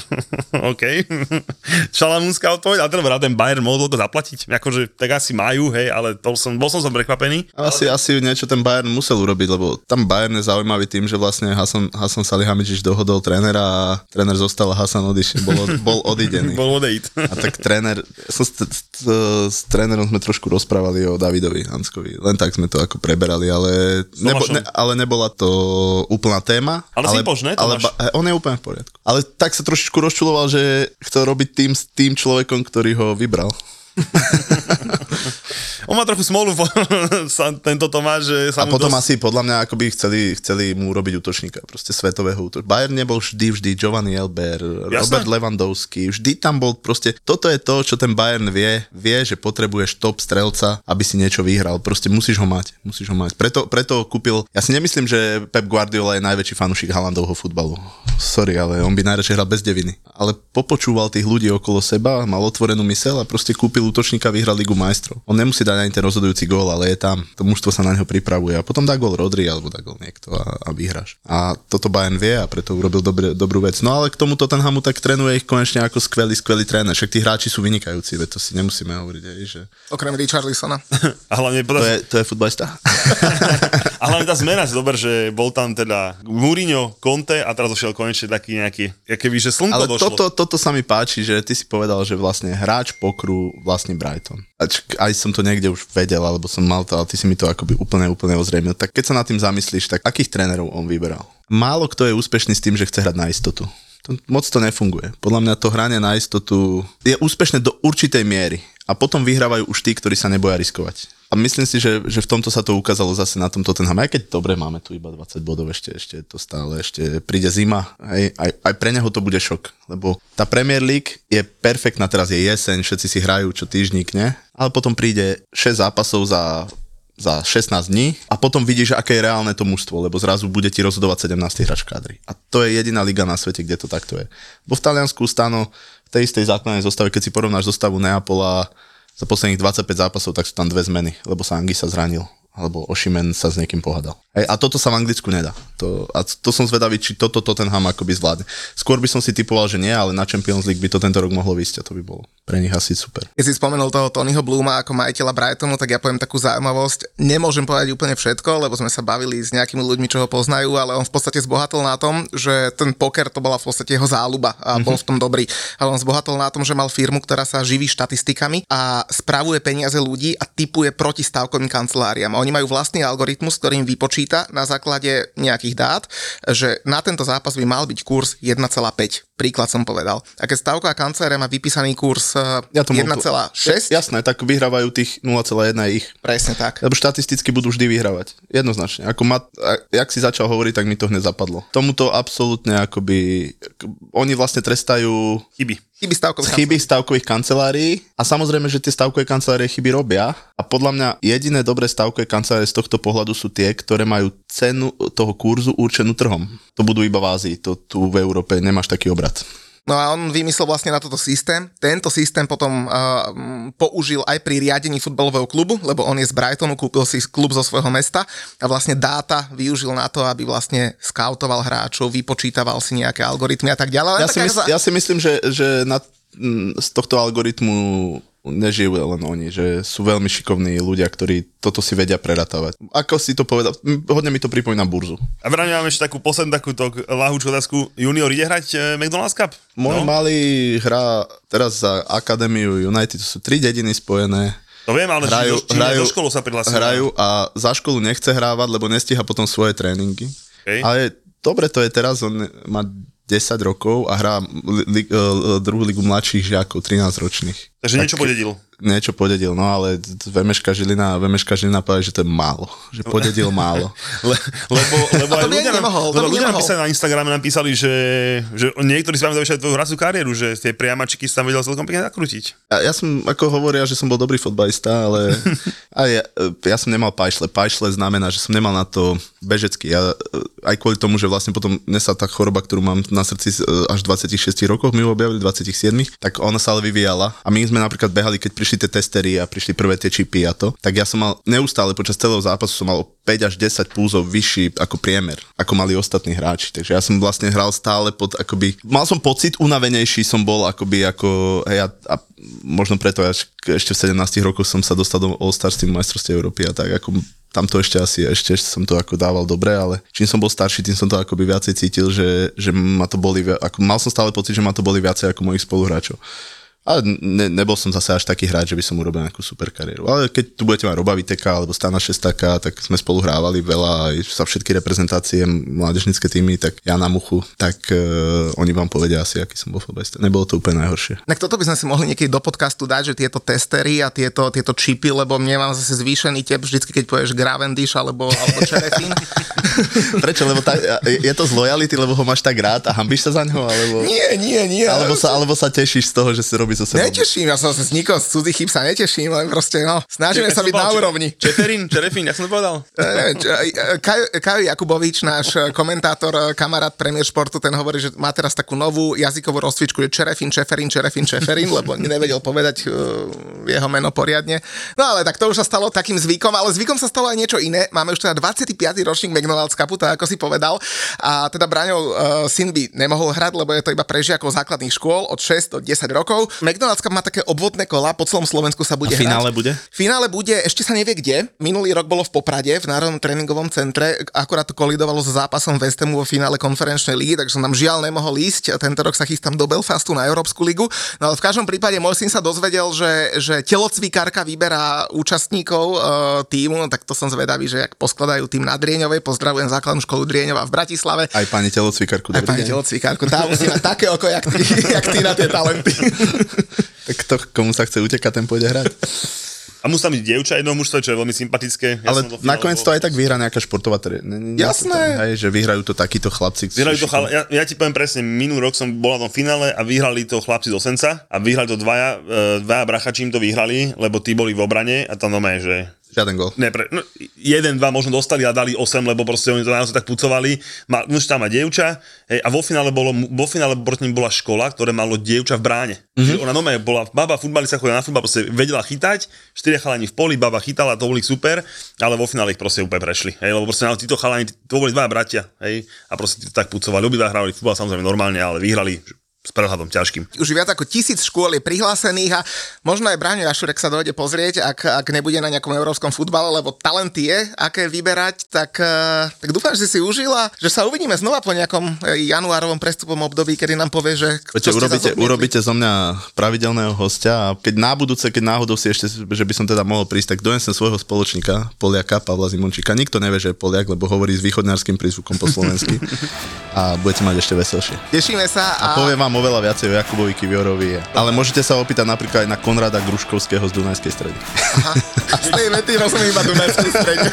OK. Šalamúnska odpoveď, a teda ten Bayern mohol to zaplatiť. Akože tak asi majú, hej, ale to som, bol som som prekvapený. Asi, asi niečo ten Bayern musel urobiť, lebo tam Bayern je zaujímavý tým, že vlastne Hasan, Hasan Salihamidzic dohodol trénera a tréner zostal a Hasan odišiel, bol, bol odidený. Bol odejít. A tak tréner, som s, s, s trénerom sme trošku rozprávali o Davidovi Hanskovi, len tak sme to ako preberali, ale, nebo, ne, ale nebola to úplná téma. Ale si pož, ne, ale ba, on je úplne v poriadku. Ale tak sa trošičku rozčuloval, že chcel robiť tým s tým človekom, ktorý ho vybral. On má trochu smolu, sa, tento Tomáš, že sa A potom dosť... asi podľa mňa akoby chceli, chceli mu urobiť útočníka, proste svetového útočníka. Bayern nebol vždy, vždy Giovanni Elber, Jasné. Robert Lewandowski, vždy tam bol proste, toto je to, čo ten Bayern vie, vie, že potrebuješ top strelca, aby si niečo vyhral, proste musíš ho mať, musíš ho mať. Preto, preto kúpil, ja si nemyslím, že Pep Guardiola je najväčší fanúšik Haalandovho futbalu. Sorry, ale on by najradšej hral bez deviny. Ale popočúval tých ľudí okolo seba, mal otvorenú mysel a proste kúpil útočníka, vyhral Ligu majstrov. On nemusí dať ani ten rozhodujúci gól, ale je tam. To mužstvo sa na neho pripravuje a potom dá gól Rodri alebo dá gól niekto a, a vyhráš. A toto Bayern vie a preto urobil dobré, dobrú vec. No ale k tomu Tottenhamu tak trénuje ich konečne ako skvelý, skvelý tréner. Však tí hráči sú vynikajúci, veď to si nemusíme hovoriť, aj, že Okrem Richarlisona. A hlavne, to je, to je futbalista. a hlavne tá zmena, že dober, že bol tam teda Mourinho, Conte a teraz došiel konečne taký nejaký, keby, že slnko Ale došlo. toto, toto sa mi páči, že ty si povedal, že vlastne hráč pokru vlastne Brighton. Ač, aj som to niekde už vedel, alebo som mal to, ale ty si mi to akoby úplne, úplne ozrejmil. Tak keď sa nad tým zamyslíš, tak akých trénerov on vyberal? Málo kto je úspešný s tým, že chce hrať na istotu. To, moc to nefunguje. Podľa mňa to hranie na istotu je úspešné do určitej miery. A potom vyhrávajú už tí, ktorí sa neboja riskovať. A myslím si, že, že v tomto sa to ukázalo zase na tomto Tottenham. Aj keď dobre, máme tu iba 20 bodov, ešte, ešte to stále, ešte príde zima. Hej, aj, aj pre neho to bude šok, lebo tá Premier League je perfektná, teraz je jeseň, všetci si hrajú čo týždník, ne? Ale potom príde 6 zápasov za za 16 dní a potom vidíš, aké je reálne to mužstvo, lebo zrazu bude ti rozhodovať 17. hráč kadry. A to je jediná liga na svete, kde to takto je. Bo v Taliansku stano v tej istej základnej zostave, keď si porovnáš zostavu Neapola za posledných 25 zápasov, tak sú tam dve zmeny, lebo sa Angi sa zranil alebo Ošimen sa s niekým pohádal. Hej, a toto sa v Anglicku nedá. To, a to som zvedavý, či toto Tottenham akoby zvládne. Skôr by som si typoval, že nie, ale na Champions League by to tento rok mohlo vysť a to by bolo pre nich asi super. Keď si spomenul toho Tonyho Bluma ako majiteľa Brightonu, tak ja poviem takú zaujímavosť. Nemôžem povedať úplne všetko, lebo sme sa bavili s nejakými ľuďmi, čo ho poznajú, ale on v podstate zbohatol na tom, že ten poker to bola v podstate jeho záľuba a bol v tom dobrý. Ale on zbohatol na tom, že mal firmu, ktorá sa živí štatistikami a spravuje peniaze ľudí a typuje proti stavkovým kanceláriám. A oni majú vlastný algoritmus, ktorým vypočíta na základe nejakých dát, že na tento zápas by mal byť kurz 1,5. Príklad som povedal. A keď stavková kancelária má vypísaný kurz ja 1,6? Jasné, tak vyhrávajú tých 0,1 ich. Presne tak. Lebo štatisticky budú vždy vyhrávať. Jednoznačne. Ako mat, jak si začal hovoriť, tak mi to hneď zapadlo. Tomuto absolútne akoby... Oni vlastne trestajú... Chyby. Chyby stavkových, chyby stavkových kancelárií a samozrejme, že tie stavkové kancelárie chyby robia a podľa mňa jediné dobré stavkové kancelárie z tohto pohľadu sú tie, ktoré majú cenu toho kurzu určenú trhom. To budú iba v Ázii, to tu v Európe nemáš taký obrad. No a on vymyslel vlastne na toto systém. Tento systém potom uh, použil aj pri riadení futbalového klubu, lebo on je z Brightonu, kúpil si klub zo svojho mesta a vlastne dáta využil na to, aby vlastne skautoval hráčov, vypočítaval si nejaké algoritmy a tak ďalej. Ja, si, mysl, ja si myslím, že, že na, z tohto algoritmu nežijú len oni, že sú veľmi šikovní ľudia, ktorí toto si vedia preratávať. Ako si to povedal, hodne mi to pripomína burzu. A vrajme mám ešte takú poslednú takúto lahúčku otázku. Junior ide hrať e, McDonald's Cup? Môj no? malý hrá teraz za Akadémiu United, to sú tri dediny spojené. To viem, ale hrajú, či, či hrajú, do školu sa prihlásil. Hrajú a za školu nechce hrávať, lebo nestíha potom svoje tréningy. Okay. Ale dobre to je teraz, on má 10 rokov a hrá li, li, uh, druhú ligu mladších žiakov, 13 ročných. Takže niečo podedil. Niečo podedil, no ale Vemeška Žilina, Vemeška Žilina povedal, že to je málo. Že podedil málo. Le, lebo, lebo aj ľudia, nemohol, lebo ľudia napísali na Instagrame, napísali, že, že niektorí si pamätajú ešte tvoju hraciu kariéru, že tie priamačiky sa tam vedel celkom pekne nakrútiť. Ja, ja, som, ako hovoria, že som bol dobrý fotbalista, ale a ja, ja, som nemal pajšle. Pajšle znamená, že som nemal na to bežecky. Ja, aj kvôli tomu, že vlastne potom dnes sa tá choroba, ktorú mám na srdci až 26 rokov, mi objavili 27, tak ona sa ale vyvíjala. A my sme sme napríklad behali, keď prišli tie testery a prišli prvé tie čipy a to, tak ja som mal neustále počas celého zápasu som mal 5 až 10 púzov vyšší ako priemer, ako mali ostatní hráči. Takže ja som vlastne hral stále pod akoby, mal som pocit, unavenejší som bol akoby ako, hej, a, a možno preto až ešte v 17 rokoch som sa dostal do All-Stars tým majstrovstiev Európy a tak ako tam to ešte asi, ešte som to ako dával dobre, ale čím som bol starší, tým som to akoby viacej cítil, že, že ma to boli, ako mal som stále pocit, že ma to boli viacej ako mojich spoluhráčov. Ale ne, nebol som zase až taký hráč, že by som urobil nejakú super kariéru. Ale keď tu budete mať Roba Viteka alebo Stana Šestaka, tak sme spolu hrávali veľa aj sa všetky reprezentácie, mládežnické týmy, tak ja na muchu, tak uh, oni vám povedia asi, aký som bol futbalista. Nebolo to úplne najhoršie. Tak toto by sme si mohli niekedy do podcastu dať, že tieto testery a tieto, tieto čipy, lebo mne mám zase zvýšený tep vždycky, keď povieš Gravendish alebo, alebo Čerefín. Prečo? Lebo tá, je to z lojality, lebo ho máš tak rád a hambíš sa za ňo? Alebo... Nie, nie, nie. Alebo sa, alebo sa tešíš z toho, že si robí so sebou. Neteším, ja sa z nikoho z cudzích chyb sa neteším, len proste, no, snažíme sa byť na úrovni. Čeferín, Čerefín, ja som to povedal. Kajo Jakubovič, náš komentátor, kamarát premiér športu, ten hovorí, že má teraz takú novú jazykovú rozcvičku, že Čerefín, Čeferín, Čerefín, Čeferín, lebo nevedel povedať jeho meno poriadne. No ale tak to už sa stalo takým zvykom, ale zvykom sa stalo aj niečo iné. Máme už teda 25. ročník McDonald's Cupu, tak ako si povedal. A teda Braňov uh, syn by nemohol hrať, lebo je to iba pre žiakov základných škôl od 6 do 10 rokov. McDonald's Cup má také obvodné kola, po celom Slovensku sa bude A finále hrať. bude? Finále bude, ešte sa nevie kde. Minulý rok bolo v Poprade, v Národnom tréningovom centre, akorát to kolidovalo so zápasom West Hamu vo finále konferenčnej ligy, takže som tam žiaľ nemohol ísť. Tento rok sa chystám do Belfastu na Európsku ligu. No ale v každom prípade môj syn sa dozvedel, že, že telocvikárka vyberá účastníkov uh, týmu, no tak to som zvedavý, že ak poskladajú tým na Drieňovej, pozdravujem základnú školu Drieňova v Bratislave. Aj pani telocvikárku. Aj pani telocvikárku, tá musí mať také oko, jak ty, jak ty na tie talenty. Tak kto, komu sa chce utekať, ten pôjde hrať. A musí tam byť dievča jedno mužstvo, čo je veľmi sympatické. Ja Ale do nakoniec to aj tak vyhrá nejaká športová to Jasné. tam, Hej, že vyhrajú to takíto chlapci. Vyhrali to chala, ja, ja, ti poviem presne, minulý rok som bol na tom finále a vyhrali to chlapci z Osenca a vyhrali to dvaja, e, dvaja brachačím to vyhrali, lebo tí boli v obrane a tam doma je, že Žiaden gol. ne, pre, no, jeden, dva možno dostali a dali 8, lebo proste oni to naozaj tak pucovali. Má, muž tam má dievča hej, a vo finále, bolo, vo finále proti nim bola škola, ktoré malo dievča v bráne. Mhm. Mm-hmm. Ona nome bola, baba futbalista chodila na futbal, proste vedela chytať, štyria chalani v poli, baba chytala, to boli super, ale vo finále ich proste úplne prešli. Hej, lebo proste títo chalani, to boli dva bratia, hej, a proste tak pucovali. Obidva hrali futbal samozrejme normálne, ale vyhrali s prehľadom ťažkým. Už viac ako tisíc škôl je prihlásených a možno aj Braňo Jašurek sa dojde pozrieť, ak, ak nebude na nejakom európskom futbale, lebo talent je, aké vyberať, tak, eh, tak dúfam, že si užila, že sa uvidíme znova po nejakom eh, januárovom prestupom období, kedy nám povie, že Viete, urobíte, urobíte zo mňa pravidelného hostia a keď na budúce, keď náhodou si ešte, že by som teda mohol prísť, tak donesem svojho spoločníka, Poliaka, Pavla Zimončíka. Nikto nevie, že je Poliak, lebo hovorí s východňarským prízvukom po slovensky a budete mať ešte veselšie. Tešíme sa a, A poviem vám oveľa viacej o Jakubovi Kiviorovi, ale môžete sa opýtať napríklad aj na Konrada Gruškovského z Dunajskej stredy. a z tej vety rozumiem iba Dunajskej strede.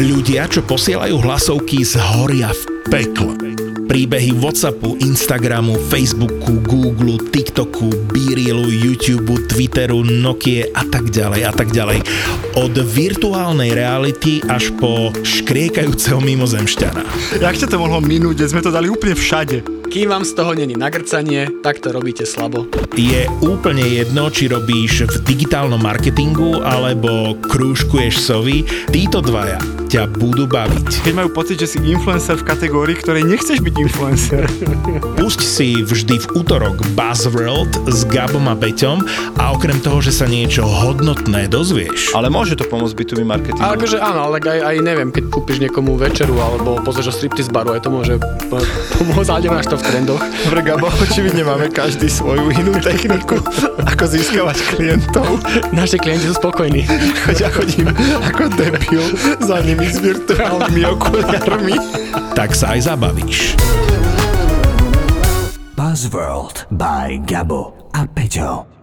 Ľudia, čo posielajú hlasovky, zhoria v pekle. Príbehy Whatsappu, Instagramu, Facebooku, Google, TikToku, Beerilu, YouTube, Twitteru, Nokie a tak ďalej a tak ďalej. Od virtuálnej reality až po škriekajúceho mimozemšťana. Jak ťa to mohlo minúť, sme to dali úplne všade. Kým vám z toho není nagrcanie, tak to robíte slabo. Je úplne jedno, či robíš v digitálnom marketingu alebo krúžkuješ sovy, títo dvaja ťa budú baviť. Keď majú pocit, že si influencer v kategórii, ktorej nechceš byť influencer. Pusť si vždy v útorok Buzzworld s Gabom a Beťom a okrem toho, že sa niečo hodnotné dozvieš, Ale môže to pomôcť B2B marketingu. Ale akože áno, ale aj, aj neviem, keď kúpiš niekomu večeru alebo pozrieš o striptease baru, aj to môže po- pomôcť, ale nemáš to v trendoch. Dobre, Gabo, očividne máme každý svoju inú techniku, ako získavať klientov. Naši klienti sú spokojní. Choď ja chodím ako debil za nimi s virtuálnymi okuliarmi. tak sa aj zabavíš. Buzzworld by Gabo a Peťo.